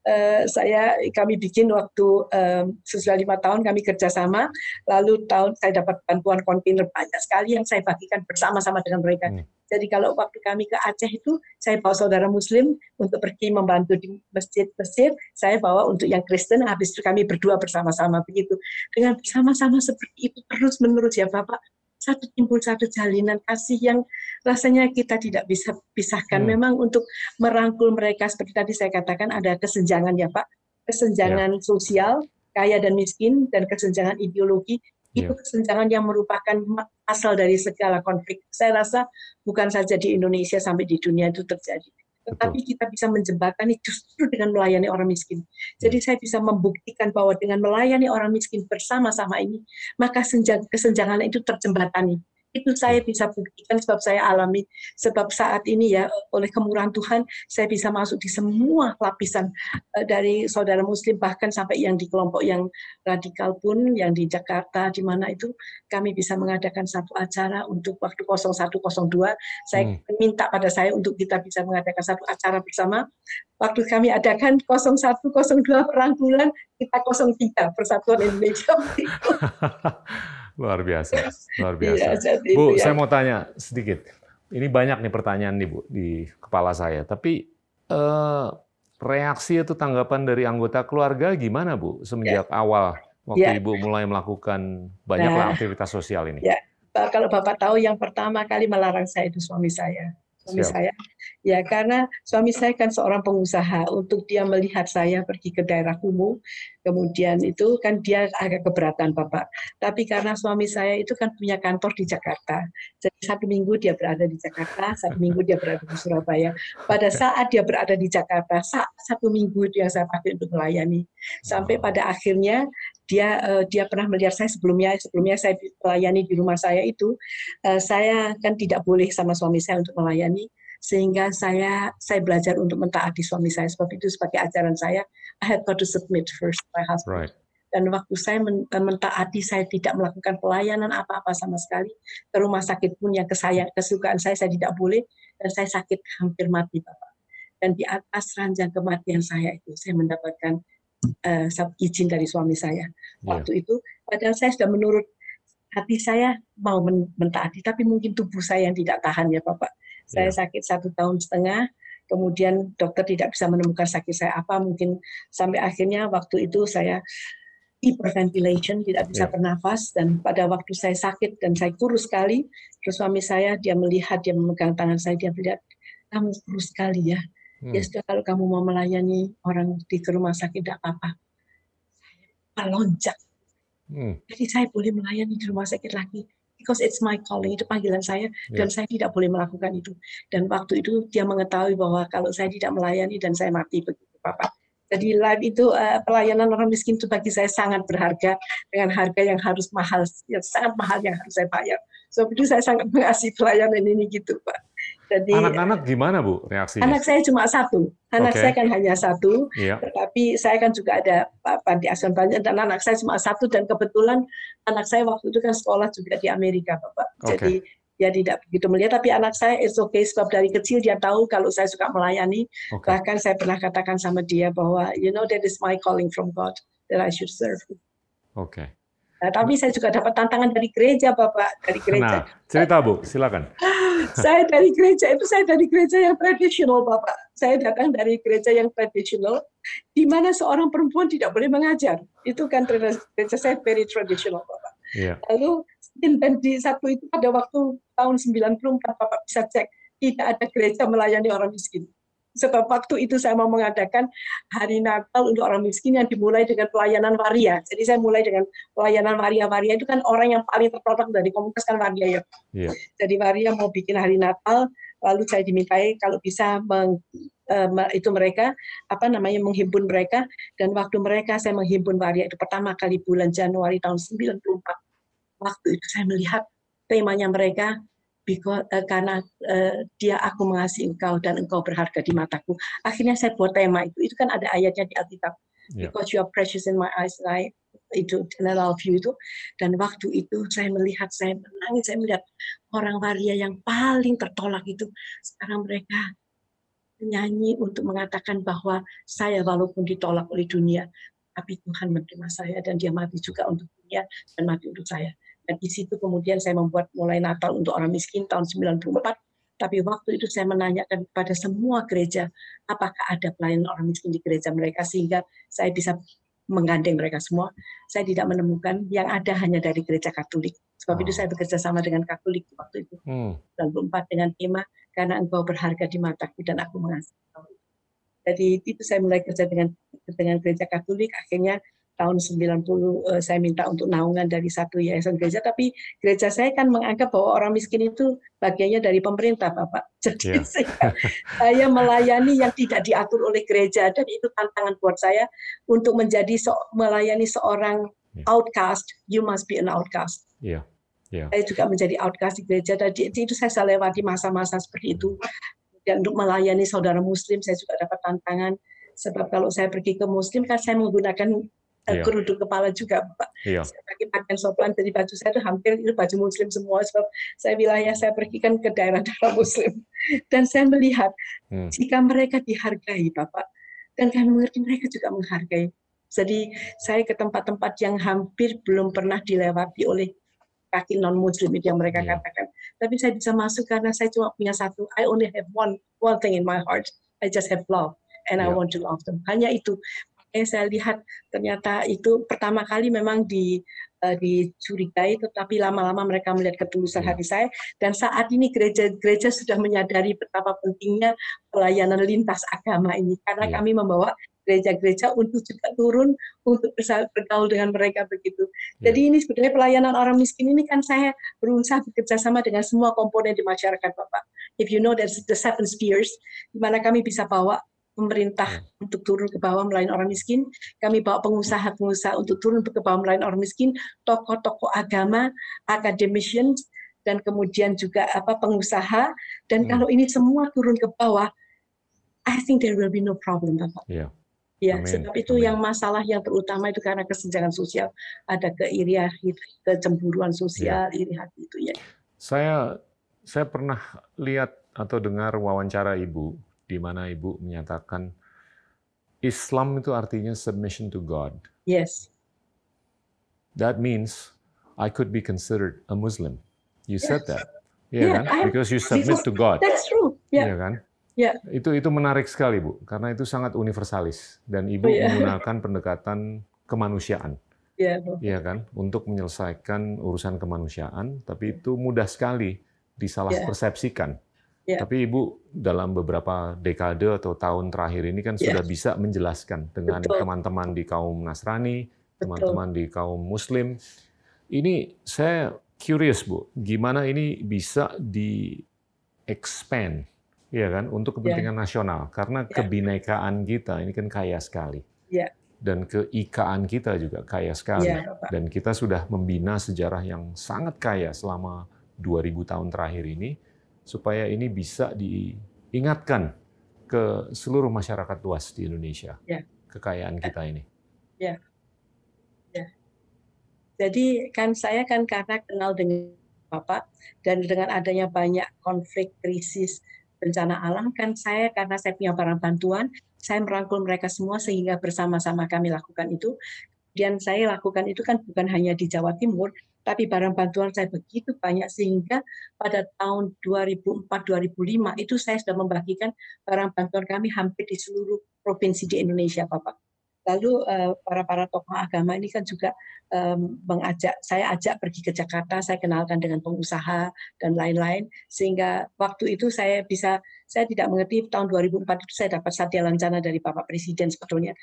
uh, saya kami bikin waktu um, sesudah lima tahun kami kerjasama, lalu tahun saya dapat bantuan kontainer banyak sekali yang saya bagikan bersama-sama dengan mereka. Hmm. Jadi kalau waktu kami ke Aceh itu, saya bawa saudara Muslim untuk pergi membantu di masjid-masjid, saya bawa untuk yang Kristen, habis itu kami berdua bersama-sama begitu. Dengan bersama-sama seperti itu terus menerus ya Bapak, satu timbul satu jalinan kasih yang rasanya kita tidak bisa pisahkan. Hmm. Memang untuk merangkul mereka seperti tadi saya katakan ada kesenjangan ya Pak, kesenjangan yeah. sosial kaya dan miskin dan kesenjangan ideologi itu yeah. kesenjangan yang merupakan asal dari segala konflik. Saya rasa bukan saja di Indonesia sampai di dunia itu terjadi tetapi kita bisa menjembatani justru dengan melayani orang miskin. Jadi ya. saya bisa membuktikan bahwa dengan melayani orang miskin bersama-sama ini, maka kesenjangan itu terjembatani itu saya bisa buktikan sebab saya alami sebab saat ini ya oleh kemurahan Tuhan saya bisa masuk di semua lapisan uh, dari saudara muslim bahkan sampai yang di kelompok yang radikal pun yang di Jakarta di mana itu kami bisa mengadakan satu acara untuk waktu 0102 saya hmm. minta pada saya untuk kita bisa mengadakan satu acara bersama. Waktu kami adakan 0102 perangkulan kita 03 Persatuan Indonesia Luar biasa, luar biasa. Ya, Bu, ya. saya mau tanya sedikit. Ini banyak nih pertanyaan nih Bu di kepala saya. Tapi eh, reaksi atau tanggapan dari anggota keluarga gimana Bu semenjak ya. awal waktu ya. Ibu mulai melakukan banyaklah nah, aktivitas sosial ini? Ya, kalau Bapak tahu yang pertama kali melarang saya itu suami saya suami Siap. saya. Ya, karena suami saya kan seorang pengusaha. Untuk dia melihat saya pergi ke daerah kumuh, kemudian itu kan dia agak keberatan, Bapak. Tapi karena suami saya itu kan punya kantor di Jakarta. Jadi satu minggu dia berada di Jakarta, satu minggu dia berada di Surabaya. Pada saat dia berada di Jakarta, satu minggu yang saya pakai untuk melayani. Sampai pada akhirnya dia uh, dia pernah melihat saya sebelumnya sebelumnya saya melayani di rumah saya itu uh, saya kan tidak boleh sama suami saya untuk melayani sehingga saya saya belajar untuk mentaati suami saya. Sebab itu sebagai ajaran saya I had got to submit first my husband. Right. dan waktu saya men mentaati saya tidak melakukan pelayanan apa-apa sama sekali. Ke rumah sakit pun yang kesayang kesukaan saya saya tidak boleh dan saya sakit hampir mati bapak. Dan di atas ranjang kematian saya itu saya mendapatkan uh, izin dari suami saya yeah. waktu itu. Padahal saya sudah menurut hati saya mau mentaati, tapi mungkin tubuh saya yang tidak tahan ya Bapak. Saya yeah. sakit satu tahun setengah, kemudian dokter tidak bisa menemukan sakit saya apa, mungkin sampai akhirnya waktu itu saya hyperventilation, tidak bisa yeah. bernafas, dan pada waktu saya sakit dan saya kurus sekali, terus suami saya dia melihat, dia memegang tangan saya, dia melihat, kamu kurus sekali ya, Hmm. Ya sudah kalau kamu mau melayani orang di ke rumah sakit tidak apa-apa. Saya melonjak. Hmm. Jadi saya boleh melayani di rumah sakit lagi. Because it's my calling, itu panggilan saya, yeah. dan saya tidak boleh melakukan itu. Dan waktu itu dia mengetahui bahwa kalau saya tidak melayani dan saya mati begitu, Bapak. Jadi live itu uh, pelayanan orang miskin itu bagi saya sangat berharga dengan harga yang harus mahal, yang sangat mahal yang harus saya bayar. So itu saya sangat mengasihi pelayanan ini gitu, Pak. Jadi anak-anak gimana bu reaksinya? Anak saya cuma satu. Anak okay. saya kan hanya satu. Iya. Tetapi saya kan juga ada panti asuhan banyak dan anak saya cuma satu dan kebetulan anak saya waktu itu kan sekolah juga di Amerika, Bapak. Okay. Jadi dia tidak begitu melihat tapi anak saya is okay sebab dari kecil dia tahu kalau saya suka melayani okay. bahkan saya pernah katakan sama dia bahwa you know that is my calling from God that I should serve. Oke. Okay. Nah, tapi saya juga dapat tantangan dari gereja, Bapak, dari gereja. Nah, cerita Bu, silakan. saya dari gereja itu saya dari gereja yang tradisional, Bapak. Saya datang dari gereja yang tradisional, di mana seorang perempuan tidak boleh mengajar. Itu kan gereja saya very traditional, Bapak. Yeah. Lalu dan di satu itu pada waktu tahun 94 Bapak bisa cek tidak ada gereja melayani orang miskin. Sebab waktu itu saya mau mengadakan hari Natal untuk orang miskin yang dimulai dengan pelayanan waria. Jadi saya mulai dengan pelayanan waria. Waria itu kan orang yang paling terproduk dari komunitas kan waria ya. Yeah. Jadi waria mau bikin hari Natal, lalu saya dimintai kalau bisa meng, uh, itu mereka apa namanya menghimpun mereka dan waktu mereka saya menghimpun waria itu pertama kali bulan Januari tahun 94. Waktu itu saya melihat temanya mereka because, uh, karena uh, dia aku mengasihi engkau dan engkau berharga di mataku. Akhirnya saya buat tema itu. Itu kan ada ayatnya di Alkitab. Yeah. Because you are precious in my eyes, I, itu I love you itu. Dan waktu itu saya melihat, saya menangis, saya melihat orang waria yang paling tertolak itu. Sekarang mereka menyanyi untuk mengatakan bahwa saya walaupun ditolak oleh dunia, tapi Tuhan menerima saya dan dia mati juga untuk dunia dan mati untuk saya. Dan di situ kemudian saya membuat mulai Natal untuk orang miskin tahun 94. Tapi waktu itu saya menanyakan kepada semua gereja, apakah ada pelayanan orang miskin di gereja mereka sehingga saya bisa menggandeng mereka semua. Saya tidak menemukan yang ada hanya dari gereja Katolik. Sebab oh. itu saya bekerja sama dengan Katolik waktu itu. Hmm. 94 dengan tema karena engkau berharga di mataku dan aku mengasihi Jadi itu saya mulai kerja dengan dengan gereja Katolik. Akhirnya tahun 90 uh, saya minta untuk naungan dari satu yayasan gereja tapi gereja saya kan menganggap bahwa orang miskin itu bagiannya dari pemerintah Bapak. Jadi yeah. saya, saya melayani yang tidak diatur oleh gereja dan itu tantangan buat saya untuk menjadi so, melayani seorang yeah. outcast, you must be an outcast. Yeah. Yeah. Saya juga menjadi outcast di gereja dan itu saya lewati masa-masa seperti itu. Dan untuk melayani saudara muslim saya juga dapat tantangan sebab kalau saya pergi ke muslim kan saya menggunakan iya. kerudung kepala juga Pak. Iya. Saya pakai pakaian sopan jadi baju saya itu hampir itu baju muslim semua sebab saya wilayah saya pergi kan ke daerah-daerah muslim dan saya melihat hmm. jika mereka dihargai Bapak dan kami mengerti mereka juga menghargai. Jadi saya ke tempat-tempat yang hampir belum pernah dilewati oleh kaki non muslim itu yang mereka yeah. katakan. Tapi saya bisa masuk karena saya cuma punya satu. I only have one one thing in my heart. I just have love and yeah. I want to love them. Hanya itu yang saya lihat ternyata itu pertama kali memang di uh, dicurigai tetapi lama-lama mereka melihat ketulusan hati saya dan saat ini gereja-gereja sudah menyadari betapa pentingnya pelayanan lintas agama ini karena yeah. kami membawa gereja-gereja untuk juga turun untuk bergaul dengan mereka begitu. Yeah. Jadi ini sebenarnya pelayanan orang miskin ini kan saya berusaha bekerja sama dengan semua komponen di masyarakat Bapak. If you know there's the seven spheres, di mana kami bisa bawa pemerintah hmm. untuk turun ke bawah melayani orang miskin, kami bawa pengusaha-pengusaha untuk turun ke bawah melayani orang miskin, tokoh-tokoh agama, academicians, dan kemudian juga apa pengusaha. Dan hmm. kalau ini semua turun ke bawah, I think there will be no problem, Bapak. Yeah. Ya, sebab itu Amin. yang masalah yang terutama itu karena kesenjangan sosial, ada keirian, kecemburuan sosial, ya. iri hati itu ya. Saya saya pernah lihat atau dengar wawancara ibu di mana Ibu menyatakan Islam itu artinya submission to God. Yes. That means I could be considered a Muslim. You yes. said that. Yeah, yeah kan? Because you submit to God. That's true. Yeah. yeah kan? Yeah. Itu itu menarik sekali, Bu, karena itu sangat universalis dan Ibu oh, yeah. menggunakan pendekatan kemanusiaan. Iya, yeah, kan? Untuk menyelesaikan urusan kemanusiaan, tapi itu mudah sekali disalah persepsikan. Yeah. Tapi Ibu dalam beberapa dekade atau tahun terakhir ini kan yeah. sudah bisa menjelaskan dengan teman-teman di kaum Nasrani, teman-teman di kaum Muslim. Ini saya curious Bu, gimana ini bisa di expand ya kan untuk kepentingan yeah. nasional karena yeah. kebinekaan kita ini kan kaya sekali. Yeah. Dan keikaan kita juga kaya sekali. Yeah, Dan kita sudah membina sejarah yang sangat kaya selama 2000 tahun terakhir ini supaya ini bisa diingatkan ke seluruh masyarakat luas di Indonesia. Ya. Kekayaan kita ini. Ya. Ya. Jadi kan saya kan karena kenal dengan Bapak dan dengan adanya banyak konflik, krisis, bencana alam kan saya karena saya punya barang bantuan, saya merangkul mereka semua sehingga bersama-sama kami lakukan itu. Dan saya lakukan itu kan bukan hanya di Jawa Timur, tapi barang bantuan saya begitu banyak sehingga pada tahun 2004-2005 itu saya sudah membagikan barang bantuan kami hampir di seluruh provinsi di Indonesia, Bapak. Lalu eh, para para tokoh agama ini kan juga mengajak saya ajak pergi ke Jakarta, saya kenalkan dengan pengusaha dan lain-lain sehingga waktu itu saya bisa saya tidak mengerti tahun 2004 itu saya dapat satya lancana dari Bapak Presiden sebetulnya.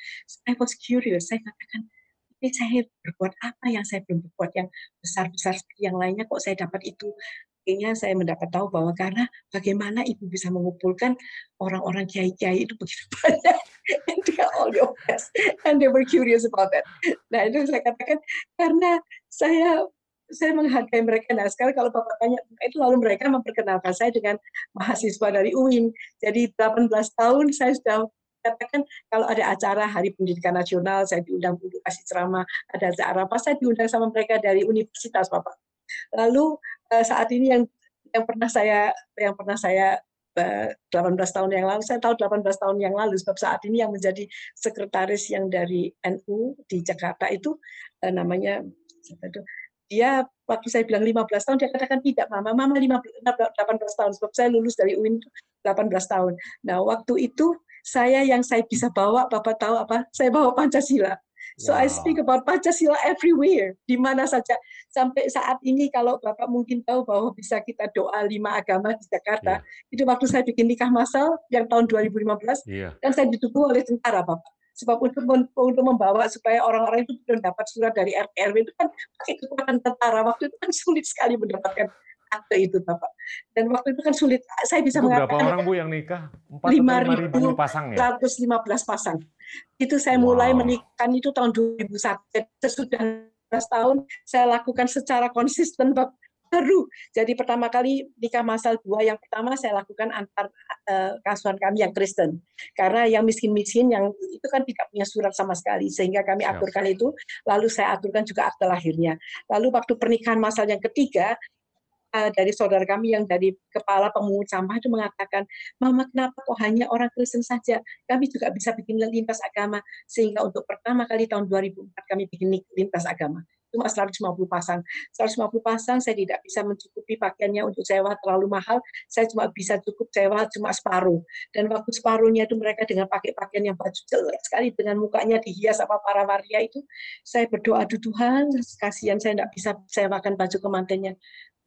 I was curious, saya katakan ini saya berbuat apa yang saya belum berbuat yang besar-besar seperti yang lainnya kok saya dapat itu akhirnya saya mendapat tahu bahwa karena bagaimana ibu bisa mengumpulkan orang-orang kiai-kiai itu begitu banyak and they all your and they were curious about that nah itu saya katakan karena saya saya menghargai mereka. Nah, sekarang kalau Bapak tanya, itu lalu mereka memperkenalkan saya dengan mahasiswa dari UIN. Jadi 18 tahun saya sudah katakan kalau ada acara Hari Pendidikan Nasional, saya diundang untuk kasih ceramah, ada acara apa, saya diundang sama mereka dari universitas, Bapak. Lalu eh, saat ini yang yang pernah saya yang pernah saya 18 eh, tahun yang lalu, saya tahu 18 tahun yang lalu, sebab saat ini yang menjadi sekretaris yang dari NU di Jakarta itu eh, namanya dia waktu saya bilang 15 tahun dia katakan tidak mama mama 15, 18 tahun sebab saya lulus dari UIN 18 tahun. Nah waktu itu saya yang saya bisa bawa, Bapak tahu apa? Saya bawa Pancasila. So wow. I speak about Pancasila everywhere, di mana saja. Sampai saat ini kalau Bapak mungkin tahu bahwa bisa kita doa lima agama di Jakarta, yeah. itu waktu saya bikin nikah masal yang tahun 2015, yeah. dan saya didukung oleh tentara Bapak. Sebab untuk, untuk membawa supaya orang-orang itu dapat surat dari RT RW itu kan pakai kekuatan tentara. Waktu itu kan sulit sekali mendapatkan akte itu Bapak. Dan waktu itu kan sulit. Saya bisa itu mengatakan berapa orang Bu yang nikah? 4 ribu pasang ya? 115 pasang. Itu saya wow. mulai menikah itu tahun 2001. Sesudah 11 tahun saya lakukan secara konsisten Bapak baru. Jadi pertama kali nikah masal dua yang pertama saya lakukan antar uh, kasuhan kami yang Kristen. Karena yang miskin-miskin yang itu kan tidak punya surat sama sekali sehingga kami aturkan itu. Lalu saya aturkan juga akte lahirnya. Lalu waktu pernikahan masal yang ketiga uh, dari saudara kami yang dari kepala pemungut sampah itu mengatakan, Mama kenapa kok hanya orang Kristen saja? Kami juga bisa bikin lintas agama. Sehingga untuk pertama kali tahun 2004 kami bikin lintas agama cuma 150 pasang. 150 pasang saya tidak bisa mencukupi pakaiannya untuk sewa terlalu mahal, saya cuma bisa cukup sewa cuma separuh. Dan waktu separuhnya itu mereka dengan pakai pakaian yang baju jelek sekali dengan mukanya dihias apa para waria itu, saya berdoa, Tuhan, kasihan saya tidak bisa sewakan baju kemantennya.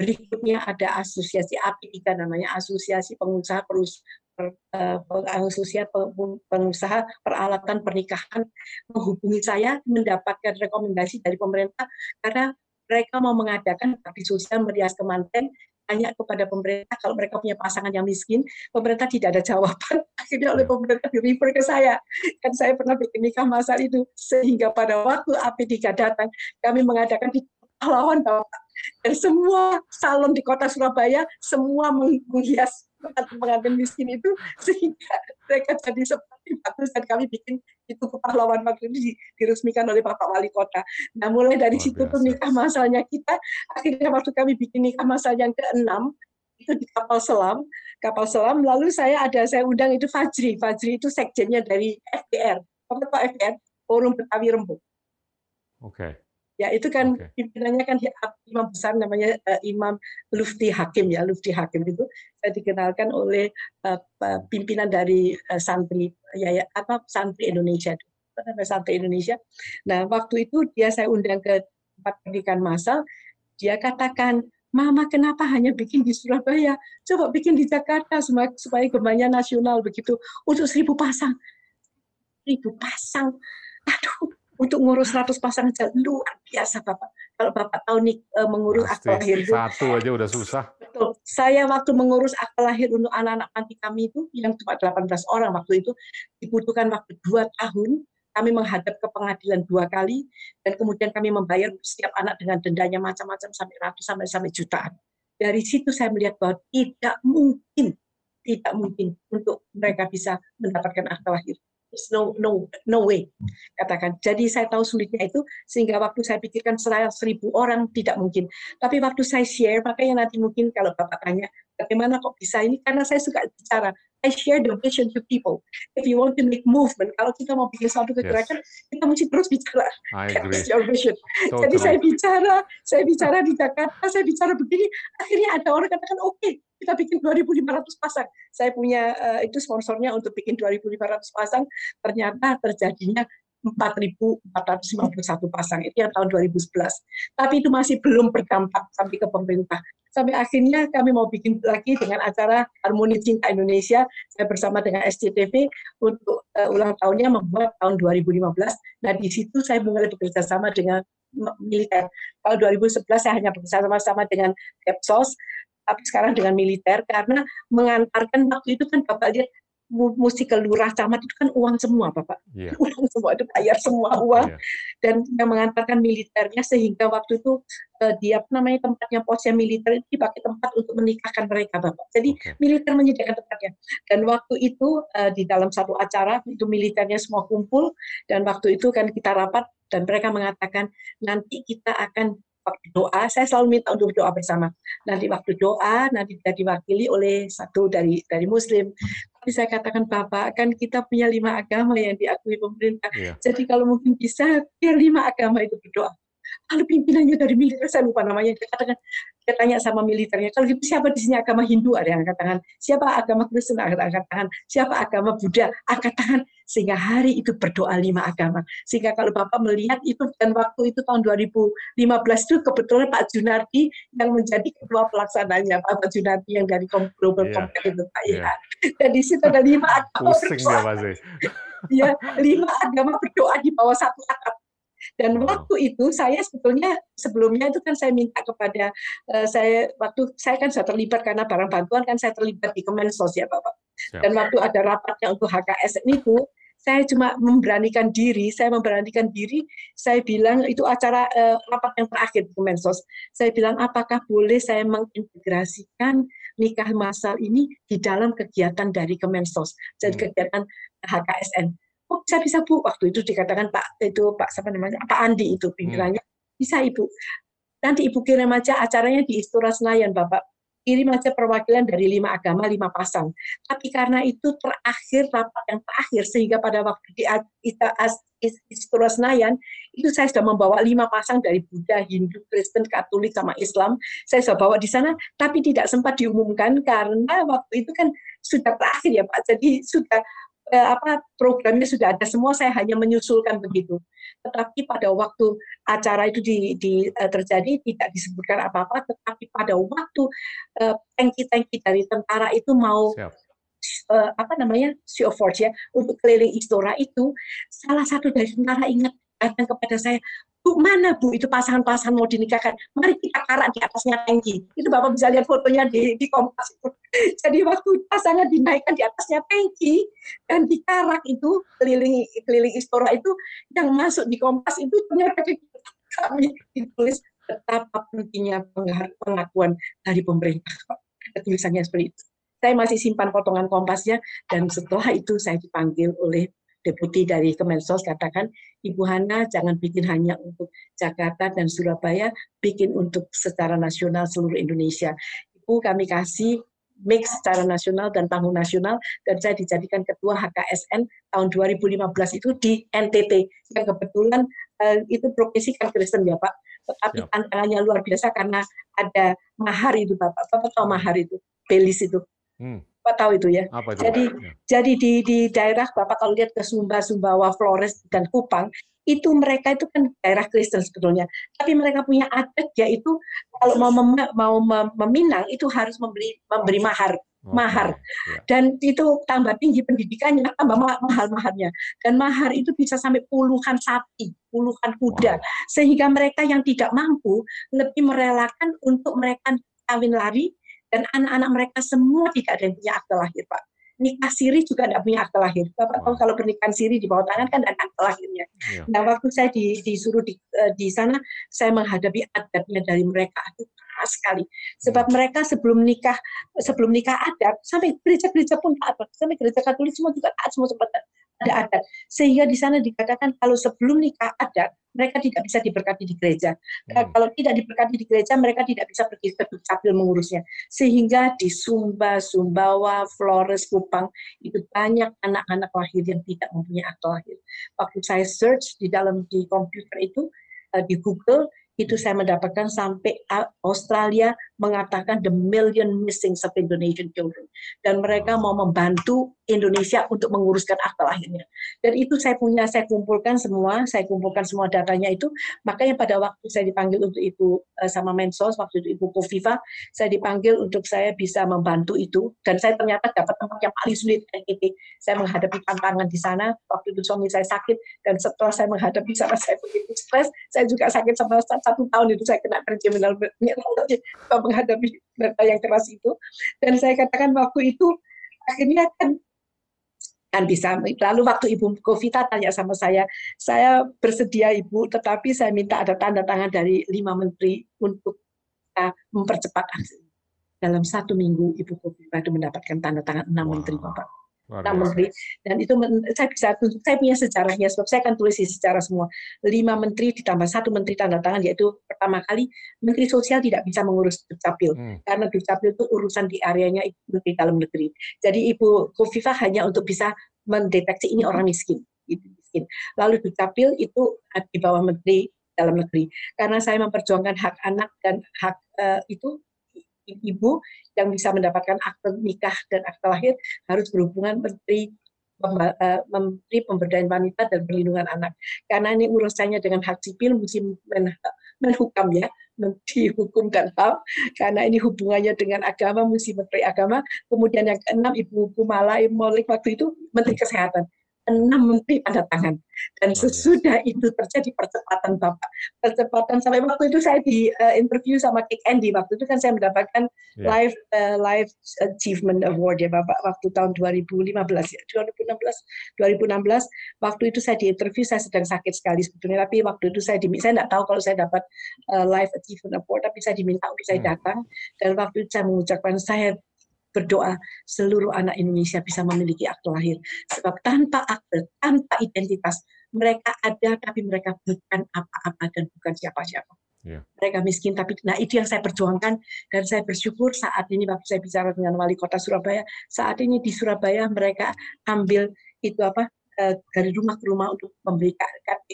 Berikutnya ada asosiasi API namanya Asosiasi Pengusaha Perus eh, asosiasi pengusaha peralatan pernikahan menghubungi saya mendapatkan rekomendasi dari pemerintah karena mereka mau mengadakan bakti sosial merias kemanten tanya kepada pemerintah kalau mereka punya pasangan yang miskin, pemerintah tidak ada jawaban. Akhirnya oleh pemerintah di refer ke saya. Kan saya pernah bikin nikah masal itu. Sehingga pada waktu AP3 datang, kami mengadakan di pahlawan Bapak dan semua salon di kota Surabaya semua menghias pengantin miskin itu sehingga mereka jadi seperti bagus dan kami bikin itu kepahlawan waktu itu diresmikan oleh Bapak Wali Kota. Nah mulai dari situ tuh nikah masalnya kita akhirnya waktu kami bikin nikah masal yang keenam itu di kapal selam kapal selam lalu saya ada saya undang itu Fajri Fajri itu sekjennya dari FDR apa Pak FDR Forum Betawi Rembuk. Oke. Okay. Ya itu kan okay. pimpinannya kan imam besar namanya uh, Imam Lufti Hakim ya Lufti Hakim itu saya dikenalkan oleh uh, pimpinan dari uh, santri ya, ya apa santri Indonesia apa santri Indonesia. Nah waktu itu dia saya undang ke tempat pendidikan masal dia katakan Mama kenapa hanya bikin di Surabaya? Coba bikin di Jakarta supaya gembanya nasional begitu untuk seribu pasang. Seribu pasang. Aduh, untuk ngurus 100 pasang aja luar biasa Bapak. Kalau Bapak tahu nih eh, mengurus akte lahir itu. Satu aja udah susah. Betul. Saya waktu mengurus akte lahir untuk anak-anak panti kami itu yang cuma 18 orang waktu itu dibutuhkan waktu dua tahun kami menghadap ke pengadilan dua kali dan kemudian kami membayar setiap anak dengan dendanya macam-macam sampai ratus sampai sampai jutaan. Dari situ saya melihat bahwa tidak mungkin tidak mungkin untuk mereka bisa mendapatkan akte lahir no no no way katakan. Jadi saya tahu sulitnya itu sehingga waktu saya pikirkan seribu orang tidak mungkin. Tapi waktu saya share makanya nanti mungkin kalau bapak tanya bagaimana kok bisa ini karena saya suka bicara. I share the vision to people. If you want to make movement, kalau kita mau bikin suatu kegerakan, yes. kita mesti terus bicara. Your vision. So Jadi true. saya bicara, saya bicara di Jakarta, saya bicara begini, akhirnya ada orang katakan oke, okay, kita bikin 2.500 pasang. Saya punya uh, itu sponsornya untuk bikin 2.500 pasang, ternyata terjadinya 4.451 pasang itu yang tahun 2011. Tapi itu masih belum berdampak sampai ke pemerintah. Sampai akhirnya kami mau bikin lagi dengan acara Harmoni Cinta Indonesia. Saya bersama dengan SCTV untuk uh, ulang tahunnya membuat tahun 2015. Nah di situ saya mulai bekerja sama dengan militer. Kalau 2011 saya hanya bekerja sama-sama dengan Kepsos, tapi sekarang dengan militer karena mengantarkan waktu itu kan Bapak lihat mesti ke lurah camat itu kan uang semua Bapak. Yeah. Uang semua itu bayar semua uang yeah. dan yang mengantarkan militernya sehingga waktu itu uh, dia namanya tempatnya posnya militer itu dipakai tempat untuk menikahkan mereka Bapak. Jadi okay. militer menyediakan tempatnya. Dan waktu itu uh, di dalam satu acara itu militernya semua kumpul dan waktu itu kan kita rapat dan mereka mengatakan nanti kita akan waktu doa, saya selalu minta untuk doa bersama. Nanti waktu doa, nanti tidak diwakili oleh satu dari dari Muslim. Tapi saya katakan Bapak, kan kita punya lima agama yang diakui pemerintah. Yeah. Jadi kalau mungkin bisa, biar lima agama itu berdoa. Kalau pimpinannya dari militer, saya lupa namanya. Dia katakan, dia tanya sama militernya, kalau gitu siapa di sini agama Hindu? Ada yang angkat tangan. Siapa agama Kristen? Angkat tangan. Siapa agama Buddha? Angkat tangan. Sehingga hari itu berdoa lima agama. Sehingga kalau Bapak melihat itu, dan waktu itu tahun 2015 itu kebetulan Pak Junardi yang menjadi ketua pelaksananya, Pak Junardi yang dari Global yeah. Compact itu Pak yeah. ya. Dan di situ ada lima agama. Pusing dia pasti. ya, lima agama berdoa di bawah satu atap dan waktu itu saya sebetulnya sebelumnya itu kan saya minta kepada uh, saya waktu saya kan sudah terlibat karena barang bantuan kan saya terlibat di Kemensos ya Bapak. Dan waktu ada rapatnya untuk HKS itu saya cuma memberanikan diri, saya memberanikan diri, saya bilang itu acara uh, rapat yang terakhir di Kemensos. Saya bilang apakah boleh saya mengintegrasikan nikah masal ini di dalam kegiatan dari Kemensos, jadi hmm. kegiatan HKSN oh bisa bisa bu. Waktu itu dikatakan pak itu pak siapa namanya? Pak Andi itu pimpirannya hmm. bisa ibu. Nanti ibu kirim aja acaranya di Istora Senayan bapak. Kirim aja perwakilan dari lima agama lima pasang. Tapi karena itu terakhir rapat yang terakhir sehingga pada waktu di Istora Senayan itu saya sudah membawa lima pasang dari Buddha, Hindu, Kristen, Katolik sama Islam. Saya sudah bawa di sana tapi tidak sempat diumumkan karena waktu itu kan sudah terakhir ya Pak. Jadi sudah apa programnya sudah ada semua saya hanya menyusulkan begitu. Tetapi pada waktu acara itu di, di uh, terjadi tidak disebutkan apa-apa tetapi pada waktu uh, tanki-tanki dari tentara itu mau Uh, apa namanya show force ya untuk keliling istora itu salah satu dari tentara ingat datang kepada saya Bu, mana Bu itu pasangan-pasangan mau dinikahkan? Mari kita karak di atasnya tangki. Itu Bapak bisa lihat fotonya di, di kompas. Jadi waktu pasangan dinaikkan di atasnya tangki dan dikarak itu keliling keliling istora itu yang masuk di kompas itu ternyata kami ditulis betapa pentingnya pengakuan dari pemerintah. Tulisannya seperti itu. Saya masih simpan potongan kompasnya dan setelah itu saya dipanggil oleh deputi dari Kemensos katakan, Ibu Hana jangan bikin hanya untuk Jakarta dan Surabaya, bikin untuk secara nasional seluruh Indonesia. Ibu kami kasih mix secara nasional dan panggung nasional dan saya dijadikan ketua HKSN tahun 2015 itu di NTT yang kebetulan uh, itu provinsi kan Kristen ya Pak tetapi ya. tantangannya luar biasa karena ada mahar itu Bapak Bapak tahu mahar itu belis itu hmm. Bapak tahu itu ya. Apa itu, jadi ya. jadi di di daerah Bapak kalau lihat ke Sumba, Sumbawa, Flores dan Kupang itu mereka itu kan daerah Kristen sebetulnya. Tapi mereka punya adat yaitu kalau mau mem, mau meminang itu harus membeli memberi mahar mahar ya. dan itu tambah tinggi pendidikannya tambah mahal maharnya dan mahar itu bisa sampai puluhan sapi puluhan kuda wow. sehingga mereka yang tidak mampu lebih merelakan untuk mereka kawin lari dan anak-anak mereka semua tidak ada yang punya akte lahir, Pak. Nikah siri juga tidak punya akte lahir. Bapak tahu kalau pernikahan siri di bawah tangan kan ada akte lahirnya. Ya. Nah, waktu saya di, disuruh di, eh, di sana, saya menghadapi adatnya dari mereka itu keras sekali. Sebab hmm. mereka sebelum nikah, sebelum nikah adat, sampai gereja-gereja pun taat, sampai gereja Katolik semua juga taat semua sempat ada adat. Sehingga di sana dikatakan kalau sebelum nikah adat, mereka tidak bisa diberkati di gereja. Hmm. Kalau tidak diberkati di gereja, mereka tidak bisa pergi ke Dukcapil mengurusnya. Sehingga di Sumba, Sumbawa, Flores, Kupang, itu banyak anak-anak lahir yang tidak mempunyai akte lahir. Waktu saya search di dalam di komputer itu, eh, di Google, itu saya mendapatkan sampai Australia mengatakan the million missing of Indonesian children. Dan mereka mau membantu Indonesia untuk menguruskan akta lahirnya. Dan itu saya punya saya kumpulkan semua saya kumpulkan semua datanya itu. Makanya pada waktu saya dipanggil untuk itu eh, sama Mensos waktu itu Ibu Kofifa saya dipanggil untuk saya bisa membantu itu. Dan saya ternyata dapat tempat yang paling sulit NIT saya menghadapi tantangan di sana waktu itu suami saya sakit. Dan setelah saya menghadapi sama saya begitu stres. Saya juga sakit sama satu tahun itu saya kena terjeminan menghadapi data yang keras itu. Dan saya katakan waktu itu akhirnya kan kan bisa lalu waktu Ibu Kofita tanya sama saya saya bersedia Ibu tetapi saya minta ada tanda tangan dari lima menteri untuk uh, mempercepat aksi. Dalam satu minggu Ibu Kofita itu mendapatkan tanda tangan enam wow. menteri Bapak enam menteri dan itu saya bisa tunjuk saya punya sejarahnya sebab saya akan tulis sejarah semua. Lima menteri ditambah satu menteri tanda tangan yaitu pertama kali menteri sosial tidak bisa mengurus dukcapil. Hmm. karena dukcapil itu urusan di areanya menteri dalam negeri. Jadi ibu Kofifa hanya untuk bisa mendeteksi ini orang miskin miskin. Lalu dukcapil itu di bawah menteri dalam negeri. Karena saya memperjuangkan hak anak dan hak uh, itu ibu yang bisa mendapatkan akte nikah dan akte lahir harus berhubungan menteri eh, Menteri Pemberdayaan Wanita dan Perlindungan Anak. Karena ini urusannya dengan hak sipil, mesti men, menhukam ya, Menteri Hukum dan HAM, karena ini hubungannya dengan agama, mesti Menteri Agama. Kemudian yang keenam, Ibu Kumala Imolik waktu itu Menteri Kesehatan enam menteri pada tangan. Dan sesudah itu terjadi percepatan Bapak. Percepatan sampai waktu itu saya di uh, interview sama Kik Andy. Waktu itu kan saya mendapatkan yeah. live uh, live achievement award ya Bapak waktu tahun 2015 ya. 2016 2016 waktu itu saya di interview saya sedang sakit sekali sebetulnya tapi waktu itu saya diminta saya tidak tahu kalau saya dapat uh, live achievement award tapi saya diminta untuk saya hmm. datang dan waktu itu saya mengucapkan saya berdoa seluruh anak Indonesia bisa memiliki akte lahir. Sebab tanpa akte, tanpa identitas, mereka ada tapi mereka bukan apa-apa dan bukan siapa-siapa. Yeah. Mereka miskin tapi nah itu yang saya perjuangkan dan saya bersyukur saat ini waktu saya bicara dengan wali kota Surabaya saat ini di Surabaya mereka ambil itu apa Eh, dari rumah ke rumah untuk memberi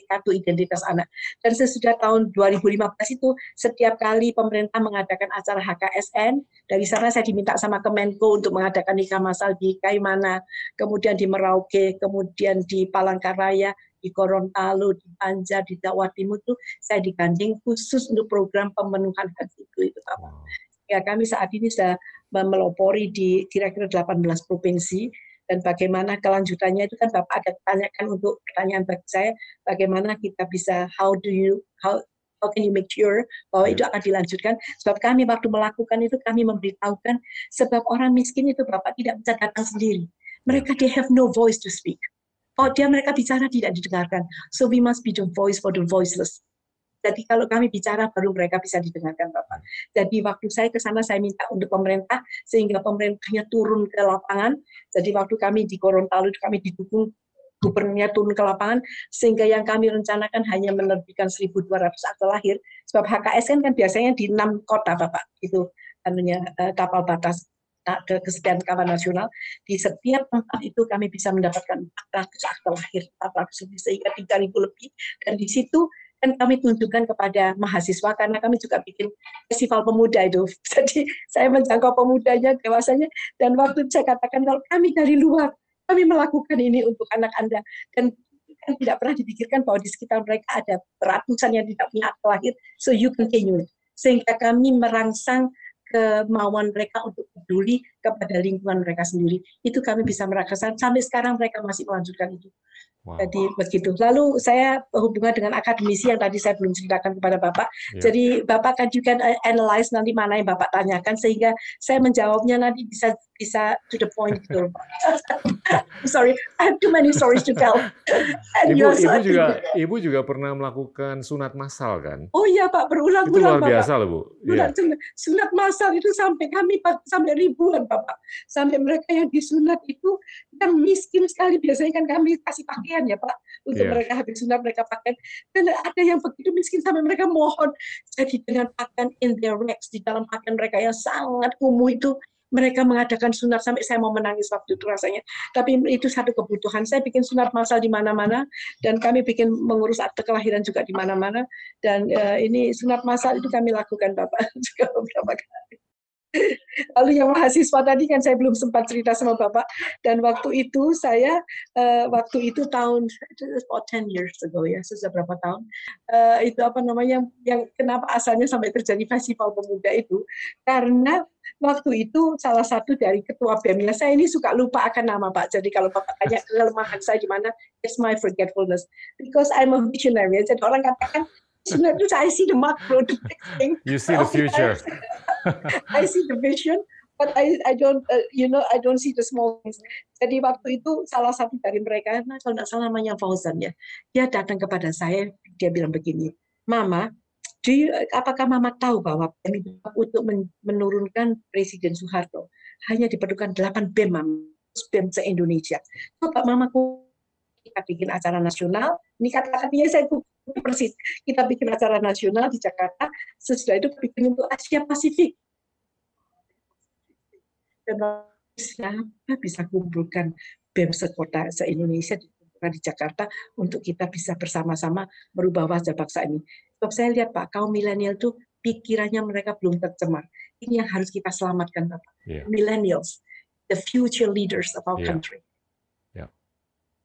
kartu identitas anak. Dan sesudah tahun 2015 itu setiap kali pemerintah mengadakan acara HKSN, dari sana saya diminta sama Kemenko untuk mengadakan nikah masal di Kaimana, kemudian di Merauke, kemudian di Palangkaraya, di Gorontalo, di Banjar, di Jawa Timur itu saya digandeng khusus untuk program pemenuhan hak itu itu Bapak. Ya kami saat ini sudah melopori di kira-kira 18 provinsi dan bagaimana kelanjutannya itu kan Bapak ada tanyakan untuk pertanyaan bagi saya bagaimana kita bisa how do you how how can you make sure bahwa itu akan dilanjutkan? Sebab kami waktu melakukan itu kami memberitahukan sebab orang miskin itu Bapak tidak bisa datang sendiri. Mereka they have no voice to speak. Oh dia mereka bicara tidak didengarkan. So we must be the voice for the voiceless jadi kalau kami bicara baru mereka bisa didengarkan Bapak. Jadi waktu saya ke sana saya minta untuk pemerintah sehingga pemerintahnya turun ke lapangan. Jadi waktu kami di Gorontalo kami didukung gubernurnya turun ke lapangan sehingga yang kami rencanakan hanya menerbitkan 1.200 akte lahir sebab HKSN kan biasanya di enam kota Bapak itu anunya uh, kapal batas ke kesediaan kawan nasional di setiap tempat itu kami bisa mendapatkan 400 akte lahir 400 lebih sehingga 3.000 lebih dan di situ kan kami tunjukkan kepada mahasiswa karena kami juga bikin festival pemuda itu. Jadi saya menjangkau pemudanya, dewasanya, dan waktu saya katakan kalau kami dari luar, kami melakukan ini untuk anak Anda. Dan kan tidak pernah dipikirkan bahwa di sekitar mereka ada ratusan yang tidak punya akte lahir, so you continue. Sehingga kami merangsang kemauan mereka untuk peduli kepada lingkungan mereka sendiri. Itu kami bisa merasakan sampai sekarang mereka masih melanjutkan itu. Wow. Jadi begitu. Lalu saya hubungan dengan akademisi yang tadi saya belum ceritakan kepada Bapak. Yeah. Jadi Bapak kan juga analyze nanti mana yang Bapak tanyakan sehingga saya menjawabnya nanti bisa bisa to the point gitu. Sorry, I have too many stories to tell. And ibu, ibu juga ibu juga pernah melakukan sunat massal kan? Oh iya Pak, berulang-ulang Itu luar biasa loh Bu. Yeah. Sunat massal itu sampai kami sampai ribuan Bapak. Sampai mereka yang disunat itu yang miskin sekali biasanya kan kami kasih pakai pakaian ya Pak untuk yeah. mereka habis sunat mereka pakai dan ada yang begitu miskin sampai mereka mohon jadi dengan pakaian in their rags di dalam pakaian mereka yang sangat kumuh itu mereka mengadakan sunat sampai saya mau menangis waktu itu rasanya. Tapi itu satu kebutuhan. Saya bikin sunat masal di mana-mana dan kami bikin mengurus akte kelahiran juga di mana-mana. Dan uh, ini sunat masal itu kami lakukan Bapak juga beberapa kali. Lalu yang mahasiswa tadi kan saya belum sempat cerita sama Bapak. Dan waktu itu saya, uh, waktu itu tahun, about 10 years ago ya, sudah berapa tahun. Uh, itu apa namanya, yang kenapa asalnya sampai terjadi festival pemuda itu. Karena waktu itu salah satu dari ketua BEM-nya, saya ini suka lupa akan nama Pak. Jadi kalau Bapak tanya kelemahan saya di mana, it's my forgetfulness. Because I'm a visionary. Jadi orang katakan, sebenarnya I see the macro, the big thing. You see the future. I see the vision, but I I don't uh, you know I don't see the small things. Jadi waktu itu salah satu dari mereka, nah kalau tidak salah namanya Fauzan ya, dia datang kepada saya, dia bilang begini, Mama, do you, apakah Mama tahu bahwa BEM untuk menurunkan Presiden Soeharto hanya diperlukan 8 BEM, BEM se-Indonesia. Coba Mama kita bikin acara nasional, ini kata-katanya saya. Kita bikin acara nasional di Jakarta, sesudah itu bikin untuk Asia Pasifik. Dan siapa bisa kumpulkan BEM sekota se-Indonesia di di Jakarta untuk kita bisa bersama-sama merubah wajah bangsa ini. Sebab saya lihat Pak, kaum milenial itu pikirannya mereka belum tercemar. Ini yang harus kita selamatkan Bapak. Yeah. Millennials, the future leaders of our yeah. country. Yeah.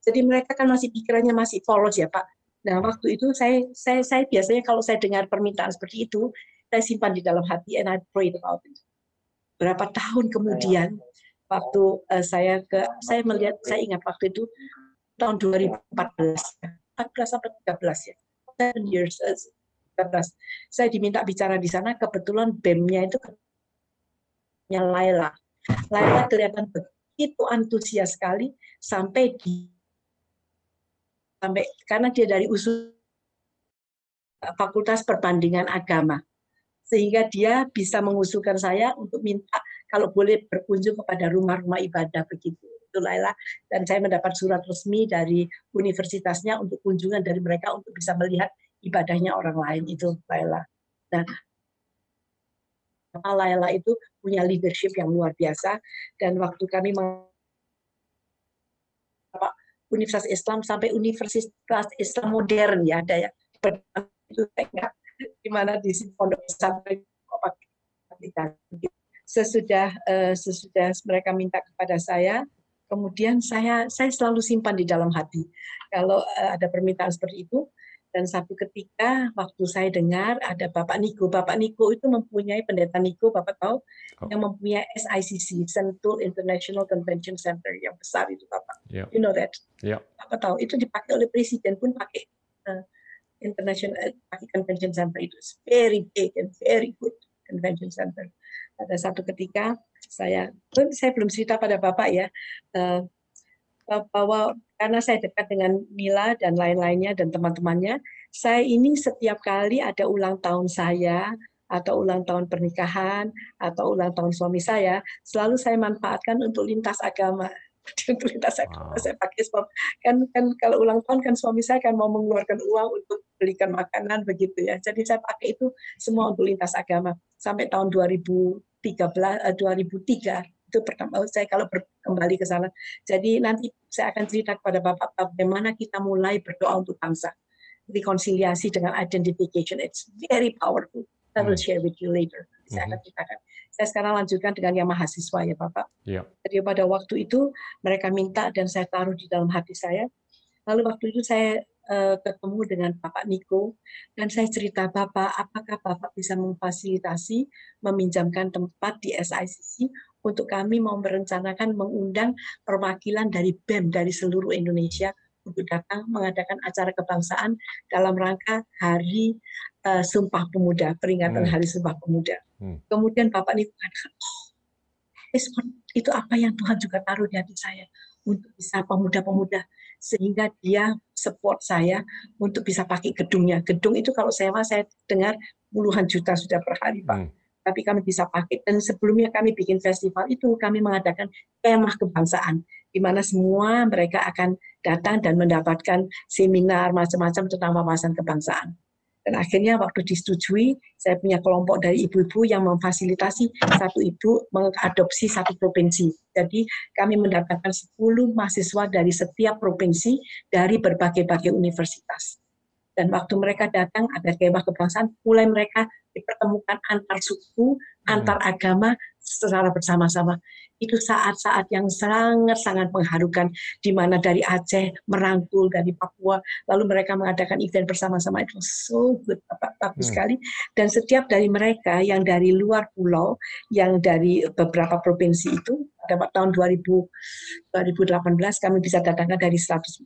Jadi mereka kan masih pikirannya masih polos ya Pak. Nah waktu itu saya, saya, saya biasanya kalau saya dengar permintaan seperti itu, saya simpan di dalam hati and I pray about it. Berapa tahun kemudian, waktu uh, saya ke, saya melihat, saya ingat waktu itu tahun 2014, 14 sampai 13 ya, 7 years, uh, saya diminta bicara di sana, kebetulan BEM-nya itu Laila. Laila kelihatan begitu antusias sekali sampai di sampai karena dia dari usul Fakultas Perbandingan Agama. Sehingga dia bisa mengusulkan saya untuk minta kalau boleh berkunjung kepada rumah-rumah ibadah begitu. Itu Laila. Dan saya mendapat surat resmi dari universitasnya untuk kunjungan dari mereka untuk bisa melihat ibadahnya orang lain. Itu Laila. Dan Laila itu punya leadership yang luar biasa. Dan waktu kami Universitas Islam sampai Universitas Islam modern ya ada ya. Itu di mana di pondok pesantren sesudah uh, sesudah mereka minta kepada saya kemudian saya saya selalu simpan di dalam hati. Kalau uh, ada permintaan seperti itu dan satu ketika waktu saya dengar ada Bapak Niko, Bapak Niko itu mempunyai pendeta Niko, Bapak tahu, oh. yang mempunyai SICC, Sentul International Convention Center yang besar itu Bapak. Yeah. You know that? Yeah. Bapak tahu itu dipakai oleh presiden pun pakai uh, International uh, pakai Convention Center itu very big and very good Convention Center. Pada satu ketika saya, saya belum cerita pada Bapak ya, uh, bahwa karena saya dekat dengan Mila dan lain-lainnya dan teman-temannya, saya ini setiap kali ada ulang tahun saya atau ulang tahun pernikahan atau ulang tahun suami saya, selalu saya manfaatkan untuk lintas agama. untuk lintas agama wow. saya pakai sebab kan kan kalau ulang tahun kan suami saya kan mau mengeluarkan uang untuk belikan makanan begitu ya. Jadi saya pakai itu semua untuk lintas agama sampai tahun 2013 2003 itu pertama saya kalau kembali ke sana. Jadi nanti saya akan cerita kepada Bapak bagaimana kita mulai berdoa untuk bangsa. Rekonsiliasi dengan identification, it's very powerful. I will hmm. share with you later. Saya akan hmm. ceritakan. Saya sekarang lanjutkan dengan yang mahasiswa ya Bapak. Yeah. Jadi pada waktu itu mereka minta dan saya taruh di dalam hati saya. Lalu waktu itu saya uh, ketemu dengan Bapak Niko dan saya cerita Bapak, apakah Bapak bisa memfasilitasi meminjamkan tempat di SICC untuk kami mau merencanakan mengundang perwakilan dari BEM dari seluruh Indonesia untuk datang mengadakan acara kebangsaan dalam rangka Hari uh, Sumpah Pemuda, peringatan hmm. Hari Sumpah Pemuda. Hmm. Kemudian Bapak ini mengatakan, oh, itu apa yang Tuhan juga taruh di hati saya untuk bisa pemuda-pemuda sehingga dia support saya untuk bisa pakai gedungnya. Gedung itu kalau sewa saya dengar puluhan juta sudah per hari, Pak. Hmm tapi kami bisa pakai. Dan sebelumnya kami bikin festival itu, kami mengadakan kemah kebangsaan, di mana semua mereka akan datang dan mendapatkan seminar macam-macam tentang wawasan kebangsaan. Dan akhirnya waktu disetujui, saya punya kelompok dari ibu-ibu yang memfasilitasi satu ibu mengadopsi satu provinsi. Jadi kami mendapatkan 10 mahasiswa dari setiap provinsi dari berbagai-bagai universitas. Dan waktu mereka datang ada kemah kebangsaan, mulai mereka dipertemukan antar suku, hmm. antar agama secara bersama-sama. Itu saat-saat yang sangat-sangat mengharukan, di mana dari Aceh merangkul dari Papua, lalu mereka mengadakan event bersama-sama itu so good, bagus hmm. sekali. Dan setiap dari mereka yang dari luar pulau, yang dari beberapa provinsi itu, pada tahun 2000, 2018 kami bisa datangkan dari 145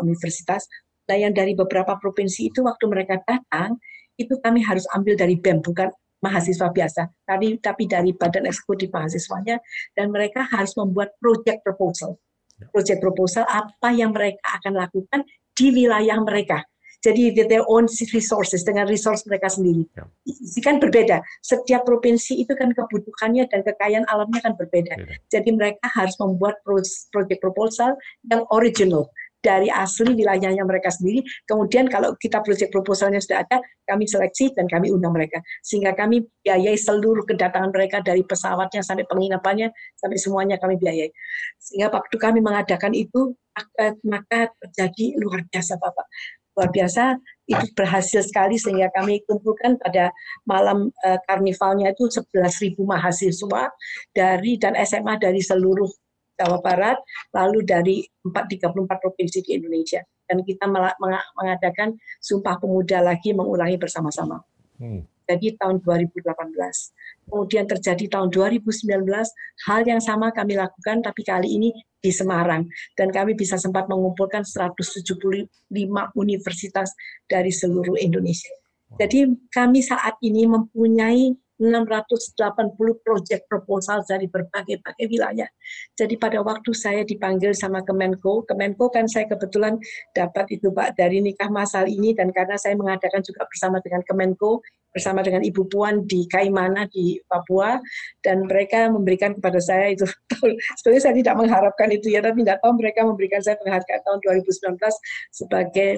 universitas. Nah yang dari beberapa provinsi itu waktu mereka datang, itu kami harus ambil dari BEM bukan mahasiswa biasa, tapi tapi dari badan eksekutif mahasiswanya dan mereka harus membuat project proposal. Ya. Project proposal apa yang mereka akan lakukan di wilayah mereka. Jadi their own resources dengan resource mereka sendiri. Ya. Ini kan berbeda. Setiap provinsi itu kan kebutuhannya dan kekayaan alamnya kan berbeda. Beda. Jadi mereka harus membuat project proposal yang original dari asli wilayahnya mereka sendiri. Kemudian kalau kita proyek proposalnya sudah ada, kami seleksi dan kami undang mereka. Sehingga kami biayai seluruh kedatangan mereka dari pesawatnya sampai penginapannya, sampai semuanya kami biayai. Sehingga waktu kami mengadakan itu, maka terjadi luar biasa Bapak. luar biasa itu berhasil sekali sehingga kami kumpulkan pada malam uh, karnivalnya itu 11.000 mahasiswa dari dan SMA dari seluruh Jawa Barat lalu dari 434 provinsi di Indonesia dan kita mengadakan Sumpah Pemuda lagi mengulangi bersama-sama. Hmm. Jadi tahun 2018. Kemudian terjadi tahun 2019, hal yang sama kami lakukan tapi kali ini di Semarang dan kami bisa sempat mengumpulkan 175 universitas dari seluruh Indonesia. Jadi kami saat ini mempunyai 680 proyek proposal dari berbagai-bagai wilayah. Jadi pada waktu saya dipanggil sama Kemenko, Kemenko kan saya kebetulan dapat itu Pak dari nikah masal ini dan karena saya mengadakan juga bersama dengan Kemenko, bersama dengan Ibu Puan di Kaimana di Papua dan mereka memberikan kepada saya itu sebenarnya saya tidak mengharapkan itu ya tapi tidak tahu mereka memberikan saya penghargaan tahun 2019 sebagai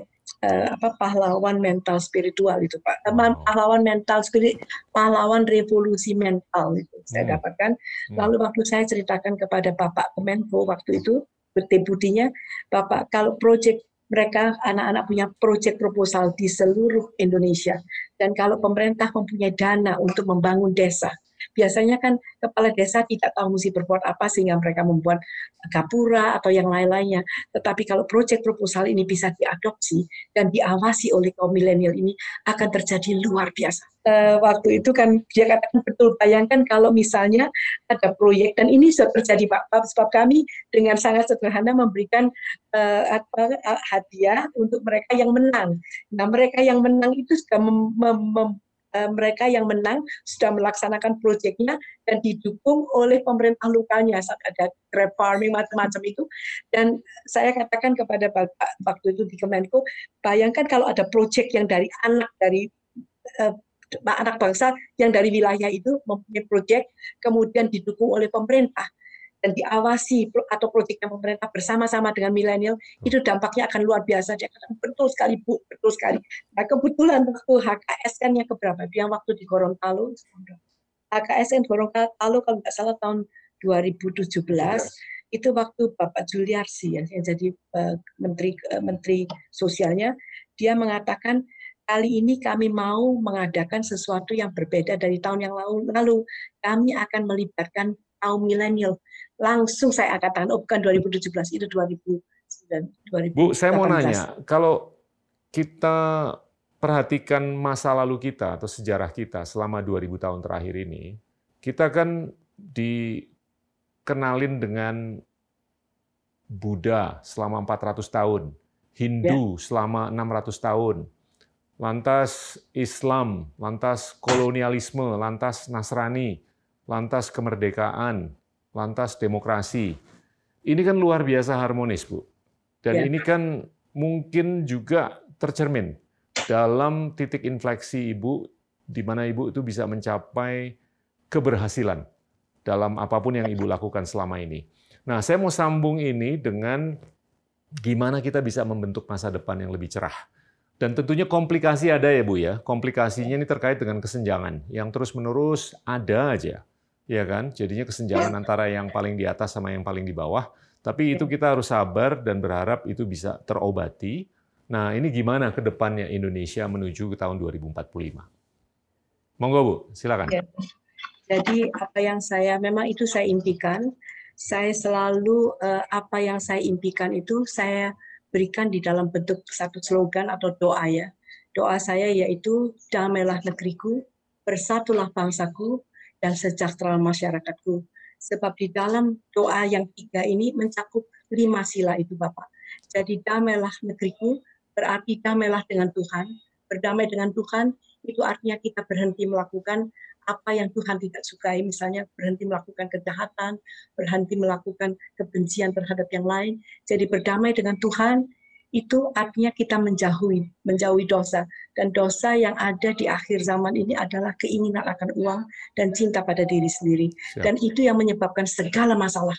uh, apa pahlawan mental spiritual itu Pak. Teman pahlawan mental spirit, pahlawan revolusi mental itu saya hmm. dapatkan. Hmm. Lalu waktu saya ceritakan kepada Bapak Kemenko waktu itu deputinya, Bapak kalau proyek mereka anak-anak punya proyek proposal di seluruh Indonesia. Dan kalau pemerintah mempunyai dana untuk membangun desa biasanya kan kepala desa tidak tahu mesti berbuat apa sehingga mereka membuat gapura atau yang lain-lainnya. Tetapi kalau proyek proposal ini bisa diadopsi dan diawasi oleh kaum milenial ini akan terjadi luar biasa. Uh, waktu itu kan dia katakan betul bayangkan kalau misalnya ada proyek dan ini sudah terjadi Pak sebab kami dengan sangat sederhana memberikan uh, hadiah untuk mereka yang menang. Nah mereka yang menang itu sudah mem, mem, mereka yang menang sudah melaksanakan proyeknya dan didukung oleh pemerintah lokalnya. Saat ada grab farming macam-macam itu. Dan saya katakan kepada Bapak waktu itu di Kemenko bayangkan kalau ada proyek yang dari anak dari uh, anak bangsa yang dari wilayah itu mempunyai proyek kemudian didukung oleh pemerintah dan diawasi atau proyek yang pemerintah bersama-sama dengan milenial itu dampaknya akan luar biasa. Dia katakan betul sekali Bu, betul sekali. Nah kebetulan waktu HKS kan yang keberapa? Yang waktu di Gorontalo, HKS kan Gorontalo kalau nggak salah tahun 2017 itu waktu Bapak Juliarsi ya, yang jadi uh, menteri uh, menteri sosialnya dia mengatakan kali ini kami mau mengadakan sesuatu yang berbeda dari tahun yang lalu. Lalu kami akan melibatkan kaum milenial. Langsung saya katakan, oh bukan 2017, itu 2009. Bu, saya mau nanya, kalau kita perhatikan masa lalu kita atau sejarah kita selama 2000 tahun terakhir ini, kita kan dikenalin dengan Buddha selama 400 tahun, Hindu ya. selama 600 tahun, lantas Islam, lantas kolonialisme, lantas Nasrani, lantas kemerdekaan, lantas demokrasi. Ini kan luar biasa harmonis, Bu. Dan ya. ini kan mungkin juga tercermin dalam titik infleksi Ibu, di mana Ibu itu bisa mencapai keberhasilan dalam apa pun yang Ibu lakukan selama ini. Nah, saya mau sambung ini dengan gimana kita bisa membentuk masa depan yang lebih cerah. Dan tentunya komplikasi ada ya Bu ya. Komplikasinya ini terkait dengan kesenjangan yang terus-menerus ada aja ya kan? Jadinya kesenjangan antara yang paling di atas sama yang paling di bawah. Tapi itu kita harus sabar dan berharap itu bisa terobati. Nah, ini gimana ke depannya Indonesia menuju ke tahun 2045? Monggo Bu, silakan. Ya. Jadi apa yang saya memang itu saya impikan, saya selalu eh, apa yang saya impikan itu saya berikan di dalam bentuk satu slogan atau doa ya. Doa saya yaitu damailah negeriku, bersatulah bangsaku, dan sejahtera masyarakatku. Sebab di dalam doa yang tiga ini mencakup lima sila itu Bapak. Jadi damailah negeriku, berarti damailah dengan Tuhan. Berdamai dengan Tuhan itu artinya kita berhenti melakukan apa yang Tuhan tidak sukai, misalnya berhenti melakukan kejahatan, berhenti melakukan kebencian terhadap yang lain. Jadi berdamai dengan Tuhan itu artinya kita menjauhi, menjauhi dosa. Dan dosa yang ada di akhir zaman ini adalah keinginan akan uang dan cinta pada diri sendiri. Siap. Dan itu yang menyebabkan segala masalah.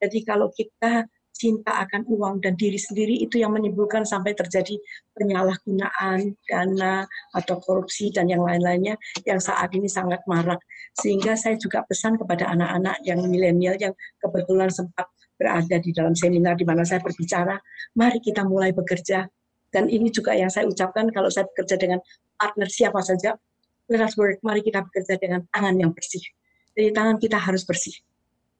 Jadi kalau kita cinta akan uang dan diri sendiri itu yang menimbulkan sampai terjadi penyalahgunaan dana atau korupsi dan yang lain-lainnya yang saat ini sangat marak. Sehingga saya juga pesan kepada anak-anak yang milenial yang kebetulan sempat berada di dalam seminar di mana saya berbicara, mari kita mulai bekerja Dan ini juga yang saya ucapkan kalau saya bekerja dengan partner siapa saja, let us work, mari kita bekerja dengan tangan yang bersih. Jadi tangan kita harus bersih.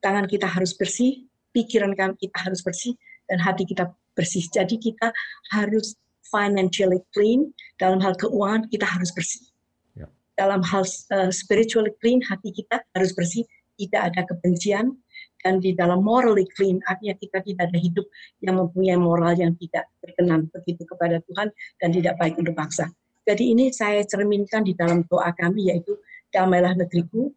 Tangan kita harus bersih, pikiran kita harus bersih, dan hati kita bersih. Jadi kita harus financially clean, dalam hal keuangan kita harus bersih. Ya. Dalam hal uh, spiritually clean, hati kita harus bersih, tidak ada kebencian, dan di dalam morally clean artinya kita tidak ada hidup yang mempunyai moral yang tidak berkenan begitu kepada Tuhan dan tidak baik untuk bangsa. Jadi ini saya cerminkan di dalam doa kami yaitu damailah negeriku,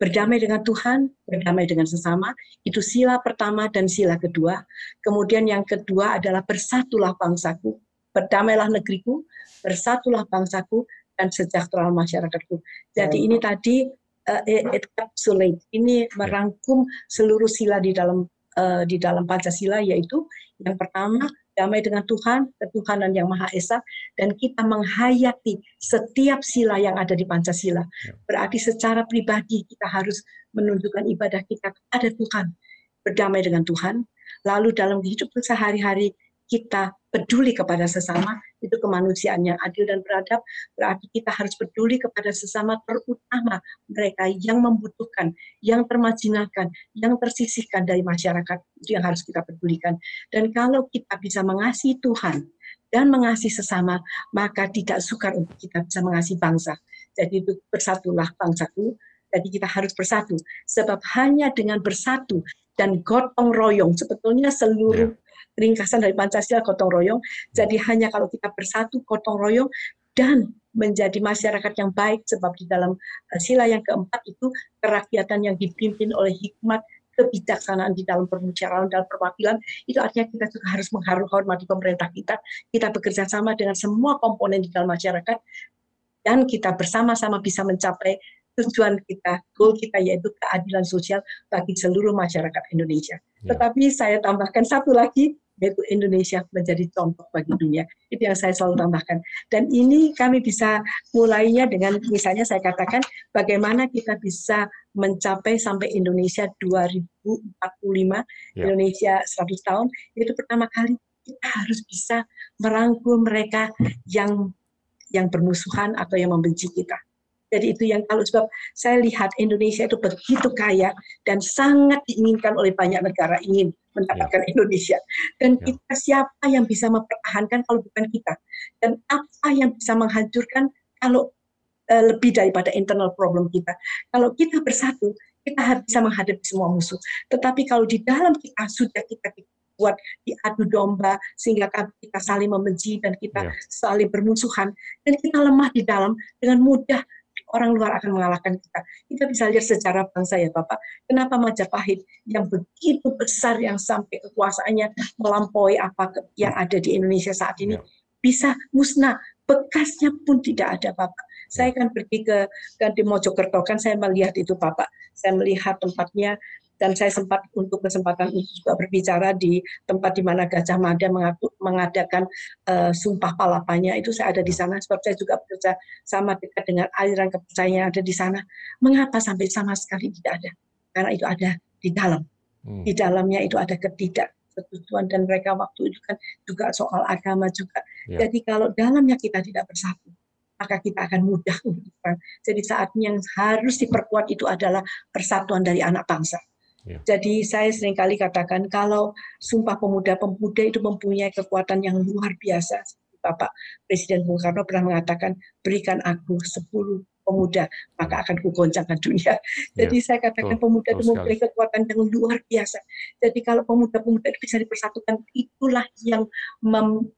berdamai dengan Tuhan, berdamai dengan sesama, itu sila pertama dan sila kedua. Kemudian yang kedua adalah bersatulah bangsaku, berdamailah negeriku, bersatulah bangsaku, dan sejahtera masyarakatku. Jadi ini tadi encapsulate ini merangkum seluruh sila di dalam uh, di dalam Pancasila yaitu yang pertama damai dengan Tuhan, ketuhanan yang Maha Esa, dan kita menghayati setiap sila yang ada di Pancasila. Ya. Berarti secara pribadi kita harus menunjukkan ibadah kita kepada Tuhan, berdamai dengan Tuhan. Lalu dalam kehidupan sehari-hari kita peduli kepada sesama, itu kemanusiaan yang adil dan beradab, berarti kita harus peduli kepada sesama terutama mereka yang membutuhkan, yang termajinalkan, yang tersisihkan dari masyarakat, itu yang harus kita pedulikan. Dan kalau kita bisa mengasihi Tuhan dan mengasihi sesama, maka tidak sukar untuk kita bisa mengasihi bangsa. Jadi itu bersatulah bangsaku, jadi kita harus bersatu. Sebab hanya dengan bersatu dan gotong royong, sebetulnya seluruh yeah ringkasan dari Pancasila gotong royong. Jadi hanya kalau kita bersatu gotong royong dan menjadi masyarakat yang baik sebab di dalam uh, sila yang keempat itu kerakyatan yang dipimpin oleh hikmat kebijaksanaan di dalam permusyawaratan dalam perwakilan itu artinya kita juga harus menghormati pemerintah kita kita bekerja sama dengan semua komponen di dalam masyarakat dan kita bersama-sama bisa mencapai tujuan kita, goal kita yaitu keadilan sosial bagi seluruh masyarakat Indonesia. Ya. Tetapi saya tambahkan satu lagi, yaitu Indonesia menjadi contoh bagi dunia. Itu yang saya selalu tambahkan. Dan ini kami bisa mulainya dengan misalnya saya katakan bagaimana kita bisa mencapai sampai Indonesia 2045, ya. Indonesia 100 tahun, itu pertama kali kita harus bisa merangkul mereka yang yang bermusuhan atau yang membenci kita. Jadi itu yang kalau sebab saya lihat Indonesia itu begitu kaya dan sangat diinginkan oleh banyak negara ingin mendapatkan ya. Indonesia. Dan ya. kita siapa yang bisa mempertahankan kalau bukan kita? Dan apa yang bisa menghancurkan kalau uh, lebih daripada internal problem kita? Kalau kita bersatu, kita bisa menghadapi semua musuh. Tetapi kalau di dalam kita sudah kita buat diadu domba sehingga kita saling membenci dan kita ya. saling bermusuhan dan kita lemah di dalam dengan mudah orang luar akan mengalahkan kita. Kita bisa lihat secara bangsa ya Bapak, kenapa Majapahit yang begitu besar yang sampai kekuasaannya melampaui apa yang ada di Indonesia saat ini ya. bisa musnah, bekasnya pun tidak ada Bapak. Saya kan pergi ke, ke di Mojokerto kan saya melihat itu Bapak, saya melihat tempatnya dan saya sempat untuk kesempatan itu juga berbicara di tempat di mana Gajah Mada mengaku, mengadakan uh, sumpah palapanya itu saya ada di sana sebab saya juga bekerja sama dekat dengan aliran kepercayaan yang ada di sana. Mengapa sampai sama sekali tidak ada? Karena itu ada di dalam. Hmm. Di dalamnya itu ada ketidaksetujuan dan mereka waktu itu kan juga soal agama juga. Ya. Jadi kalau dalamnya kita tidak bersatu, maka kita akan mudah untuk Jadi saatnya yang harus diperkuat itu adalah persatuan dari anak bangsa. Ya. Jadi saya sering kali katakan kalau Sumpah Pemuda-Pemuda itu mempunyai kekuatan yang luar biasa. Bapak Presiden Bung Karno pernah mengatakan berikan aku 10 pemuda maka akan kugoncangkan dunia. Ya, Jadi ya, saya katakan pemuda itu mempunyai kekuatan yang luar biasa. Jadi kalau pemuda-pemuda itu bisa dipersatukan, itulah yang mem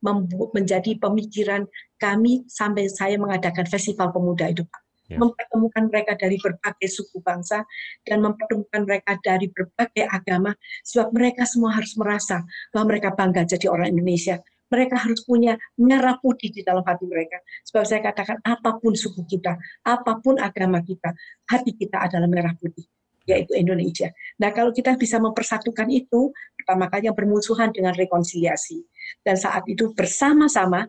menjadi pemikiran kami sampai saya mengadakan festival pemuda itu, Pak ya. mempertemukan mereka dari berbagai suku bangsa dan mempertemukan mereka dari berbagai agama sebab mereka semua harus merasa bahwa mereka bangga jadi orang Indonesia mereka harus punya merah putih di dalam hati mereka. Sebab saya katakan apa pun suku kita, apa pun agama kita, hati kita adalah merah putih, yaitu Indonesia. Nah kalau kita bisa mempersatukan itu, pertama kali yang bermusuhan dengan rekonsiliasi. Dan saat itu bersama-sama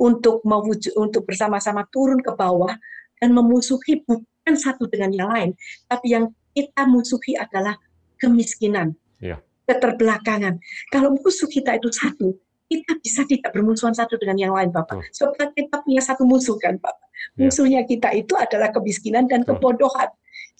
untuk mewujud, untuk bersama-sama turun ke bawah dan memusuhi bukan satu dengan yang lain, tapi yang kita musuhi adalah kemiskinan, ya. keterbelakangan. Kalau musuh kita itu satu, kita bisa tidak bermusuhan satu dengan yang lain, Bapak. Sebab kita punya satu musuh kan, Bapak. Ya. Musuhnya kita itu adalah kemiskinan dan kebodohan.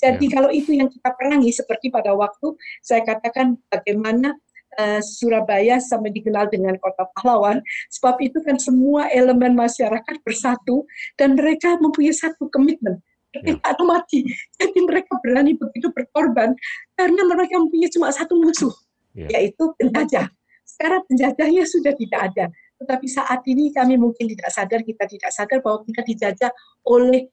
Jadi ya. kalau itu yang kita perangi, seperti pada waktu saya katakan bagaimana uh, Surabaya sampai dikenal dengan kota pahlawan, sebab itu kan semua elemen masyarakat bersatu dan mereka mempunyai satu komitmen ya. atau mati. Jadi mereka berani begitu berkorban karena mereka mempunyai cuma satu musuh, ya. yaitu penjajah. Sekarang penjajahnya sudah tidak ada. Tetapi saat ini kami mungkin tidak sadar, kita tidak sadar bahwa kita dijajah oleh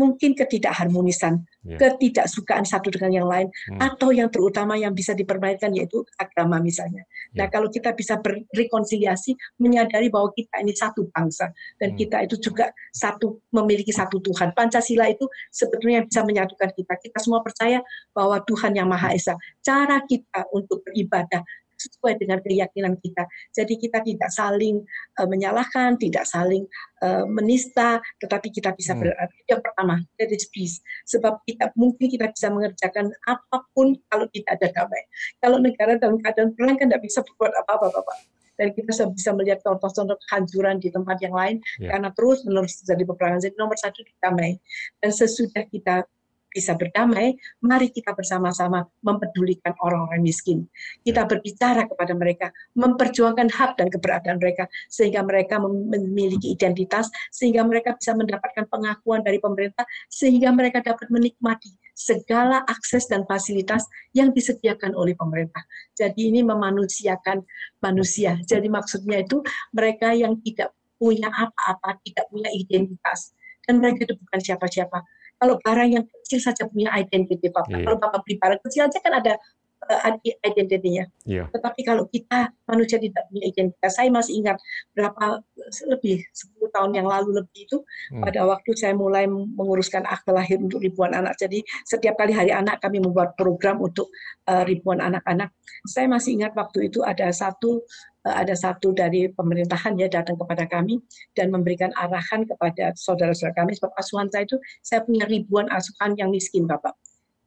mungkin ketidakharmonisan, yeah. ketidaksukaan satu dengan yang lain, hmm. atau yang terutama yang bisa dipermainkan yaitu agama misalnya. Yeah. Nah kalau kita bisa berrekonsiliasi, menyadari bahwa kita ini satu bangsa dan hmm. kita itu juga satu memiliki satu Tuhan. Pancasila itu sebetulnya bisa menyatukan kita. Kita semua percaya bahwa Tuhan yang Maha Esa. Cara kita untuk beribadah sesuai dengan keyakinan kita. Jadi kita tidak saling uh, menyalahkan, tidak saling uh, menista, tetapi kita bisa hmm. berarti yang pertama, that is peace. Sebab kita mungkin kita bisa mengerjakan apa pun kalau tidak ada damai. Kalau negara dalam keadaan perang kan tidak bisa berbuat apa-apa, Bapak dan kita bisa melihat contoh-contoh kehancuran di tempat yang lain yeah. karena terus menerus terjadi peperangan. Jadi nomor satu damai dan sesudah kita bisa berdamai, mari kita bersama-sama mempedulikan orang-orang miskin. Kita berbicara kepada mereka, memperjuangkan hak dan keberadaan mereka, sehingga mereka memiliki identitas, sehingga mereka bisa mendapatkan pengakuan dari pemerintah, sehingga mereka dapat menikmati segala akses dan fasilitas yang disediakan oleh pemerintah. Jadi ini memanusiakan manusia. Jadi maksudnya itu mereka yang tidak punya apa-apa, tidak punya identitas, dan mereka itu bukan siapa-siapa kalau barang yang kecil saja punya identity Bapak. Yeah. Kalau Bapak beli barang kecil aja kan ada uh, identitinya. Yeah. Tetapi kalau kita manusia tidak punya identitas, saya masih ingat berapa lebih 10 tahun yang lalu lebih itu hmm. pada waktu saya mulai menguruskan akte lahir untuk ribuan anak. Jadi setiap kali hari anak kami membuat program untuk uh, ribuan anak-anak. Saya masih ingat waktu itu ada satu Eh, ada satu dari pemerintahan ya datang kepada kami dan memberikan arahan kepada saudara-saudara kami sebab asuhan saya itu saya punya ribuan asuhan yang miskin Bapak.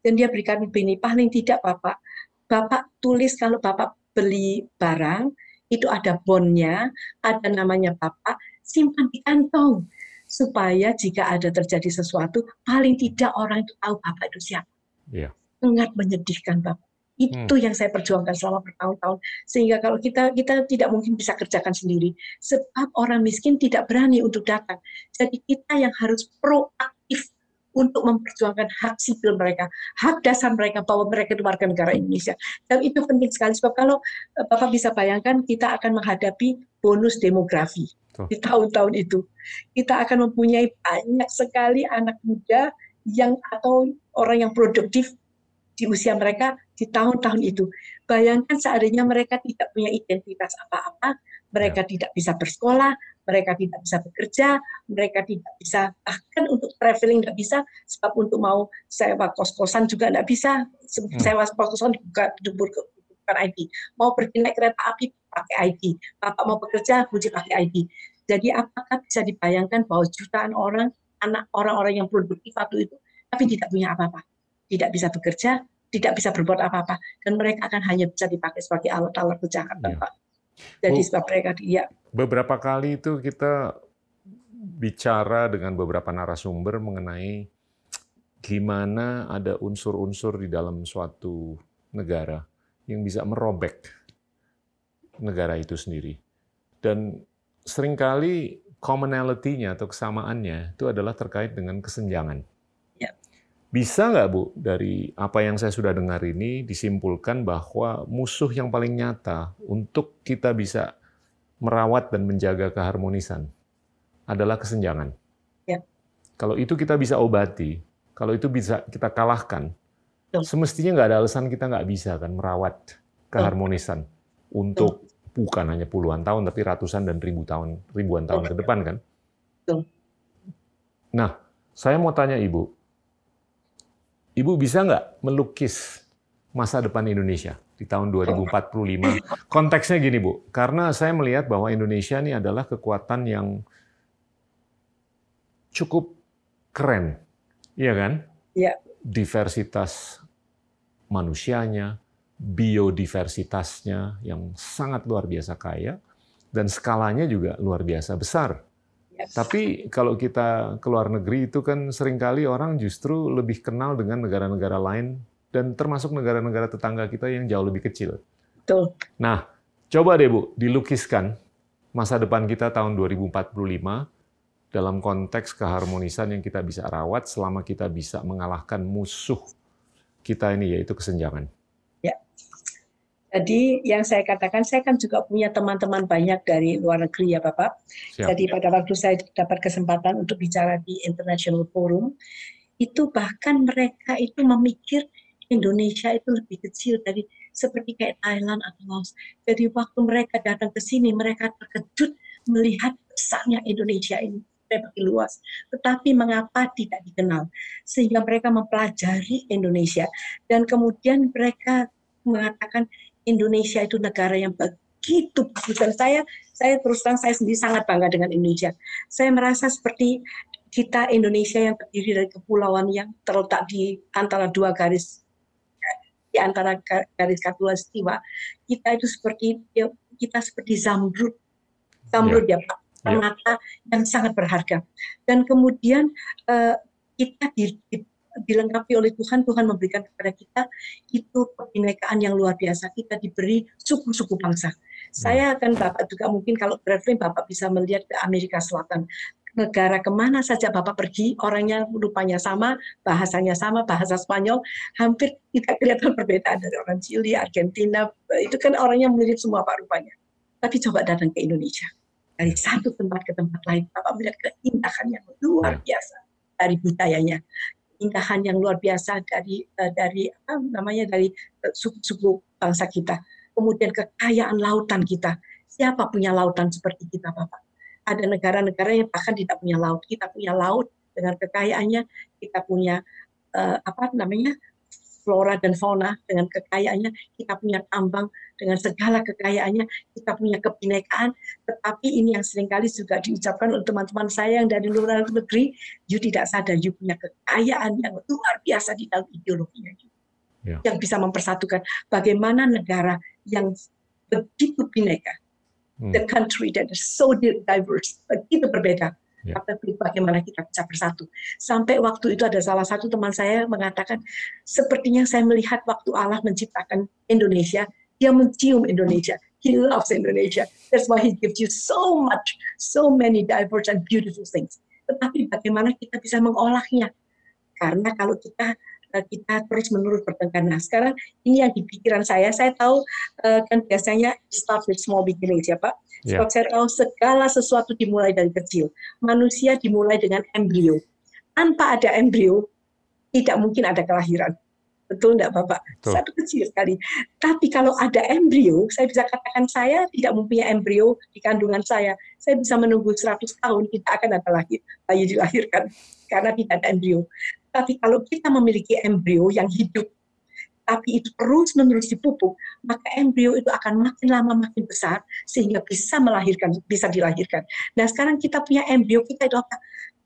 Dan dia berikan begini, paling tidak Bapak, Bapak tulis kalau Bapak beli barang itu ada bonnya, ada namanya Bapak, simpan di kantong supaya jika ada terjadi sesuatu paling tidak orang itu tahu Bapak itu siapa. Yeah. Sangat menyedihkan Bapak itu hmm. yang saya perjuangkan selama bertahun-tahun. Sehingga kalau kita kita tidak mungkin bisa kerjakan sendiri. Sebab orang miskin tidak berani untuk datang. Jadi kita yang harus proaktif untuk memperjuangkan hak sipil mereka, hak dasar mereka bahwa mereka itu warga negara Indonesia. Dan itu penting sekali sebab kalau eh, Bapak bisa bayangkan kita akan menghadapi bonus demografi di tahun-tahun itu. Kita akan mempunyai banyak sekali anak muda yang atau orang yang produktif di usia mereka di tahun-tahun itu. Bayangkan seandainya mereka tidak punya identitas apa-apa, mereka ya. tidak bisa bersekolah, mereka tidak bisa bekerja, mereka tidak bisa bahkan untuk traveling tidak bisa, sebab untuk mau sewa kos-kosan juga tidak bisa, hmm. sewa kos-kosan bukan, bukan ID. Mau pergi naik kereta api pakai ID, bapak mau bekerja mesti pakai ID. Jadi apakah bisa dibayangkan bahwa jutaan orang, anak orang-orang yang produktif waktu itu, tapi tidak punya apa-apa tidak bisa bekerja, tidak bisa berbuat apa-apa, dan mereka akan hanya bisa dipakai sebagai alat-alat kejahatan, ya. Pak. Jadi oh, sebab mereka ya. Beberapa kali itu kita bicara dengan beberapa narasumber mengenai gimana ada unsur-unsur di dalam suatu negara yang bisa merobek negara itu sendiri. Dan sering kali commonality-nya atau kesamaannya itu adalah terkait dengan kesenjangan. Bisa nggak Bu, dari apa yang saya sudah dengar ini disimpulkan bahwa musuh yang paling nyata untuk kita bisa merawat dan menjaga keharmonisan adalah kesenjangan. Ya. Kalau itu kita bisa obati, kalau itu bisa kita kalahkan, Betul. semestinya nggak ada alasan kita nggak bisa kan merawat keharmonisan Betul. untuk Betul. bukan hanya puluhan tahun tapi ratusan dan ribu tahun ribuan tahun ke depan kan. Nah, saya mau tanya Ibu, Ibu bisa nggak melukis masa depan Indonesia di tahun 2045? Konteksnya gini, Bu. Karena saya melihat bahwa Indonesia ini adalah kekuatan yang cukup keren. Iya kan? Iya. Diversitas manusianya, biodiversitasnya yang sangat luar biasa kaya, dan skalanya juga luar biasa besar. Yes. Tapi kalau kita ke luar negeri itu kan sering kali orang justru lebih kenal dengan negara-negara lain dan termasuk negara-negara tetangga kita yang jauh lebih kecil. Betul. Nah, coba deh Bu, dilukiskan masa depan kita tahun 2045 dalam konteks keharmonisan yang kita bisa rawat selama kita bisa mengalahkan musuh kita ini yaitu kesenjangan. Jadi yang saya katakan, saya kan juga punya teman-teman banyak dari luar negeri ya Bapak. Siap. Jadi pada waktu saya dapat kesempatan untuk bicara di International Forum, itu bahkan mereka itu memikir Indonesia itu lebih kecil dari seperti kayak Thailand atau Laos. Jadi waktu mereka datang ke sini, mereka terkejut melihat besarnya Indonesia ini begitu luas. Tetapi mengapa tidak dikenal? Sehingga mereka mempelajari Indonesia dan kemudian mereka mengatakan Indonesia itu negara yang begitu bagus. Dan saya saya terus terang saya sendiri sangat bangga dengan Indonesia. Saya merasa seperti kita Indonesia yang terdiri dari kepulauan yang terletak di antara dua garis di antara garis katulistiwa kita itu seperti ya, kita seperti zamrud. Zamrud ya, ya Pak permata ya. yang sangat berharga. Dan kemudian uh, kita di, di dilengkapi oleh Tuhan, Tuhan memberikan kepada kita itu kebinekaan yang luar biasa. Kita diberi suku-suku bangsa. Saya akan Bapak juga mungkin kalau traveling Bapak bisa melihat ke Amerika Selatan. Negara ke mana saja Bapak pergi, orangnya rupanya sama, bahasanya sama, bahasa Spanyol, hampir tidak kelihatan perbedaan dari orang Chili, Argentina, itu kan orangnya mirip semua Pak rupanya. Tapi coba datang ke Indonesia. Dari satu tempat ke tempat lain, Bapak melihat keindahan yang luar ya. biasa dari budayanya keindahan yang luar biasa dari uh, dari apa namanya dari uh, suku-suku bangsa kita. Kemudian kekayaan lautan kita. Siapa punya lautan seperti kita, Bapak? Ada negara-negara yang bahkan tidak punya laut. Kita punya laut dengan kekayaannya. Kita punya uh, apa namanya flora dan fauna dengan kekayaannya, kita punya tambang dengan segala kekayaannya, kita punya kebinekaan, tetapi ini yang sering kali juga diucapkan oleh teman-teman saya yang dari luar negeri, you tidak sadar, you punya kekayaan yang luar biasa di dalam ideologinya. Ya. Yang bisa mempersatukan bagaimana negara yang begitu bineka, hmm. the country that is so diverse, begitu berbeda, Ya. Tapi bagaimana kita bisa bersatu. Sampai waktu itu ada salah satu teman saya mengatakan, sepertinya saya melihat waktu Allah menciptakan Indonesia, dia mencium Indonesia. He loves Indonesia. That's why he gives you so much, so many diverse and beautiful things. Tetapi bagaimana kita bisa mengolahnya? Karena kalau kita eh, kita terus menerus bertengkar. Nah sekarang ini yang di pikiran saya, saya tahu uh, kan biasanya start with small beginnings ya Pak. Yeah. Sebab saya tahu segala sesuatu dimulai dari kecil. Manusia dimulai dengan embrio. Tanpa ada embrio, tidak mungkin ada kelahiran. Betul enggak Bapak? Betul. Satu kecil sekali. Tapi kalau ada embrio, saya bisa katakan saya tidak mempunyai embrio di kandungan saya. Saya bisa menunggu 100 tahun, tidak akan ada lagi bayi dilahirkan. Karena tidak ada embrio. Tapi kalau kita memiliki embrio yang hidup, tapi itu terus menerus dipupuk, maka embrio itu akan makin lama makin besar sehingga bisa melahirkan, bisa dilahirkan. Nah sekarang kita punya embrio kita itu apa?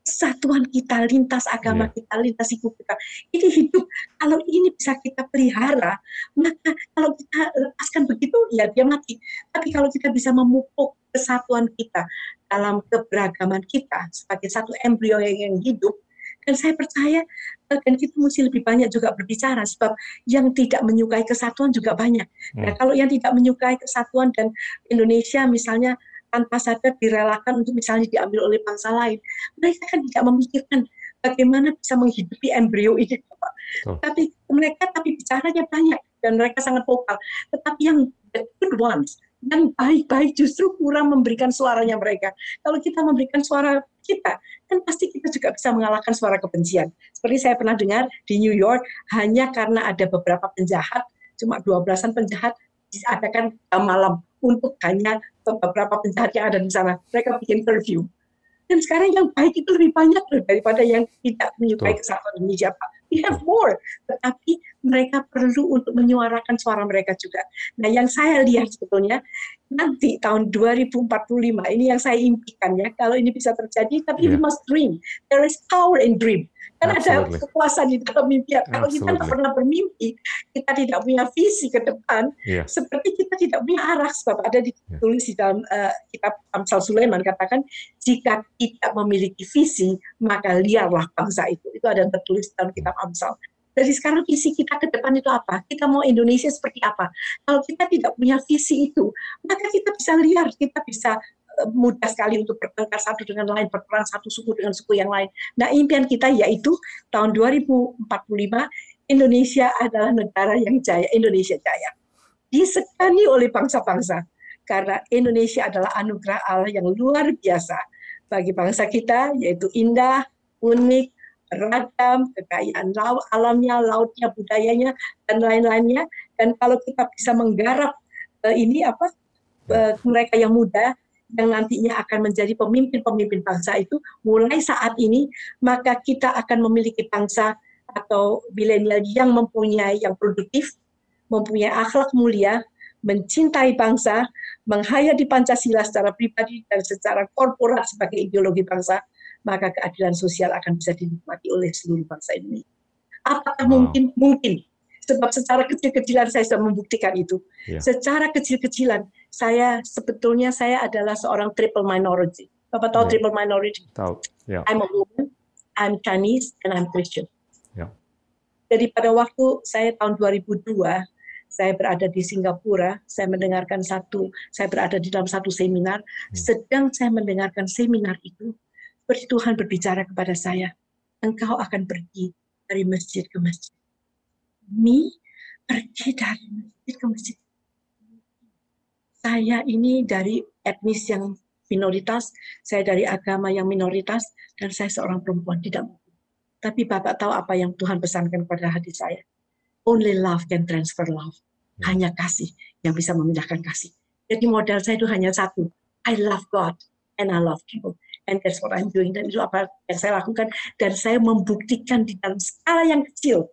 Kesatuan kita, lintas agama yeah. kita, lintas suku kita. Ini hidup. Kalau ini bisa kita pelihara, maka kalau kita lepaskan begitu, ya dia mati. Tapi kalau kita bisa memupuk kesatuan kita dalam keberagaman kita sebagai satu embrio yang hidup, dan saya percaya dan kita mesti lebih banyak juga berbicara sebab yang tidak menyukai kesatuan juga banyak. Hmm. Nah, kalau yang tidak menyukai kesatuan dan Indonesia misalnya tanpa sadar direlakan untuk misalnya diambil oleh bangsa lain, mereka kan tidak memikirkan bagaimana bisa menghidupi embrio ini, Pak. Oh. Tapi mereka tapi bicaranya banyak dan mereka sangat vokal. Tetapi yang the good ones, yang baik-baik justru kurang memberikan suaranya mereka. Kalau kita memberikan suara kita, kan pasti kita juga bisa mengalahkan suara kebencian. Seperti saya pernah dengar di New York, hanya karena ada beberapa penjahat, cuma dua belasan penjahat, diadakan malam untuk hanya beberapa penjahat yang ada di sana. Mereka bikin curfew. Dan sekarang yang baik itu lebih banyak loh daripada yang tidak menyukai kesatuan Indonesia, Pak we have more. Tetapi mereka perlu untuk menyuarakan suara mereka juga. Nah, yang saya lihat sebetulnya nanti tahun 2045 ini yang saya impikan ya, kalau ini bisa terjadi, tapi yeah. we must dream. There is power in dream. Kan Absolutely. ada kekuasaan di dalam mimpi. Kalau kita tidak pernah bermimpi, kita tidak punya visi ke depan, yeah. seperti kita tidak punya arah. Sebab ada ditulis yeah. di dalam uh, kitab Amsal Sulaiman katakan, jika tidak memiliki visi, maka liarlah bangsa itu. Itu ada tertulis dalam kitab Amsal. Jadi sekarang visi kita ke depan itu apa? Kita mau Indonesia seperti apa? Kalau kita tidak punya visi itu, maka kita bisa liar, kita bisa eh, mudah sekali untuk bertengkar satu dengan lain, berperang satu suku dengan suku yang lain. Nah, impian kita yaitu tahun 2045 Indonesia adalah negara yang jaya, Indonesia jaya. Disekani oleh bangsa-bangsa karena Indonesia adalah anugerah Allah yang luar biasa bagi bangsa kita yaitu indah, unik, ragam, kekayaan laut, alamnya, lautnya, budayanya, dan lain-lainnya. Dan kalau kita bisa menggarap uh, ini apa uh, mereka yang muda yang nantinya akan menjadi pemimpin-pemimpin bangsa itu mulai saat ini maka kita akan memiliki bangsa atau milenial yang mempunyai yang produktif, mempunyai akhlak mulia, mencintai bangsa, menghayati Pancasila secara pribadi dan secara korporat sebagai ideologi bangsa, maka keadilan sosial akan bisa dinikmati oleh seluruh bangsa ini. Apakah wow. mungkin? Mungkin. Sebab secara kecil-kecilan saya sudah membuktikan itu. Yeah. Secara kecil-kecilan, saya sebetulnya saya adalah seorang triple minority. Bapak tahu yeah. triple minority? Tahu. Yeah. I'm a woman, I'm Chinese, and I'm Christian. Yeah. Jadi pada waktu saya tahun 2002, saya berada di Singapura, saya mendengarkan satu, saya berada di dalam satu seminar, hmm. sedang saya mendengarkan seminar itu, seperti Tuhan berbicara kepada saya, engkau akan pergi dari masjid ke masjid. Mi pergi dari masjid ke masjid. Saya ini dari etnis yang minoritas, saya dari agama yang minoritas, dan saya seorang perempuan, tidak mungkin. Tapi Bapak tahu apa yang Tuhan pesankan kepada hati saya. Only love can transfer love. Hmm. Hanya kasih yang bisa memindahkan kasih. Jadi modal saya itu hanya satu. I love God and I love people and that's what I'm doing dan itu apa yang saya lakukan dan saya membuktikan di dalam skala yang kecil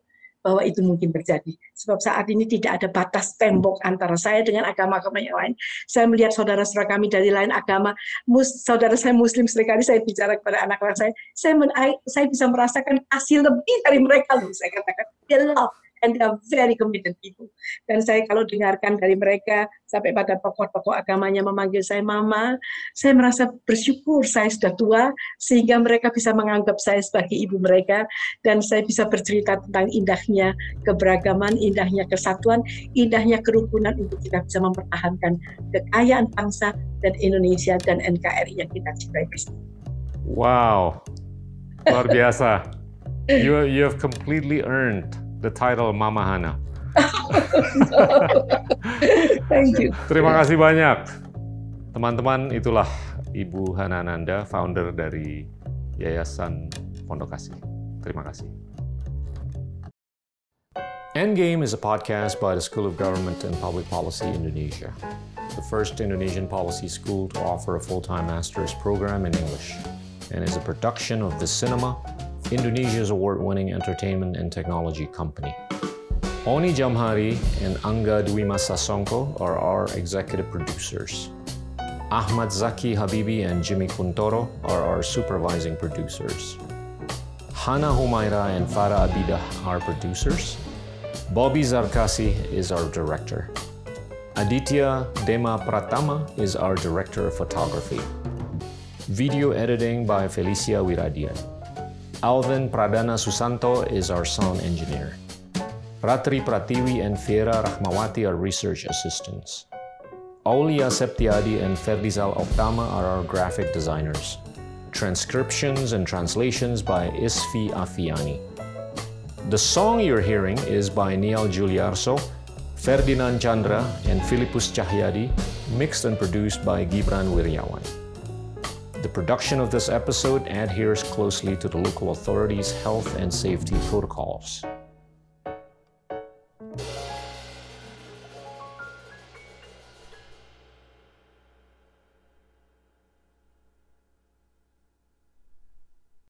bahwa itu mungkin terjadi. Sebab saat ini tidak ada batas tembok antara saya dengan agama-agama yang lain. Saya melihat saudara-saudara kami dari lain agama, mus, saudara saya Muslim sering kali saya bicara kepada anak-anak saya, saya, men, saya bisa merasakan kasih lebih dari mereka loh. Saya katakan, they love and they are very committed people. Dan saya kalau dengarkan dari mereka sampai pada tokoh-tokoh agamanya memanggil saya mama, saya merasa bersyukur saya sudah tua sehingga mereka bisa menganggap saya sebagai ibu mereka dan saya bisa bercerita tentang indahnya keberagaman, indahnya kesatuan, indahnya kerukunan untuk kita bisa mempertahankan kekayaan bangsa dan Indonesia dan NKRI yang kita cintai bersama. Wow, luar biasa. You you have completely earned the title Mama Hana. Thank you. Terima kasih banyak. Teman-teman, itulah Ibu Hana Nanda, founder dari Yayasan Pondok Kasih. Terima kasih. Endgame is a podcast by the School of Government and Public Policy Indonesia, the first Indonesian policy school to offer a full-time master's program in English, and is a production of the cinema Indonesia's award-winning entertainment and technology company. Oni Jamhari and Angga Dwima Sasongko are our executive producers. Ahmad Zaki Habibi and Jimmy Kuntoro are our supervising producers. Hana Humaira and Farah Abida are producers. Bobby Zarkasi is our director. Aditya Dema Pratama is our director of photography. Video editing by Felicia Wiradian. Alvin Pradana Susanto is our sound engineer. Ratri Pratiwi and Fiera Rahmawati are research assistants. Aulia Septiadi and Ferdizal Optama are our graphic designers. Transcriptions and translations by Isfi Afiani. The song you're hearing is by Niall Juliarso, Ferdinand Chandra, and Philippus Cahyadi, mixed and produced by Gibran Wiryawan. The production of this episode adheres closely to the local authorities' health and safety protocols.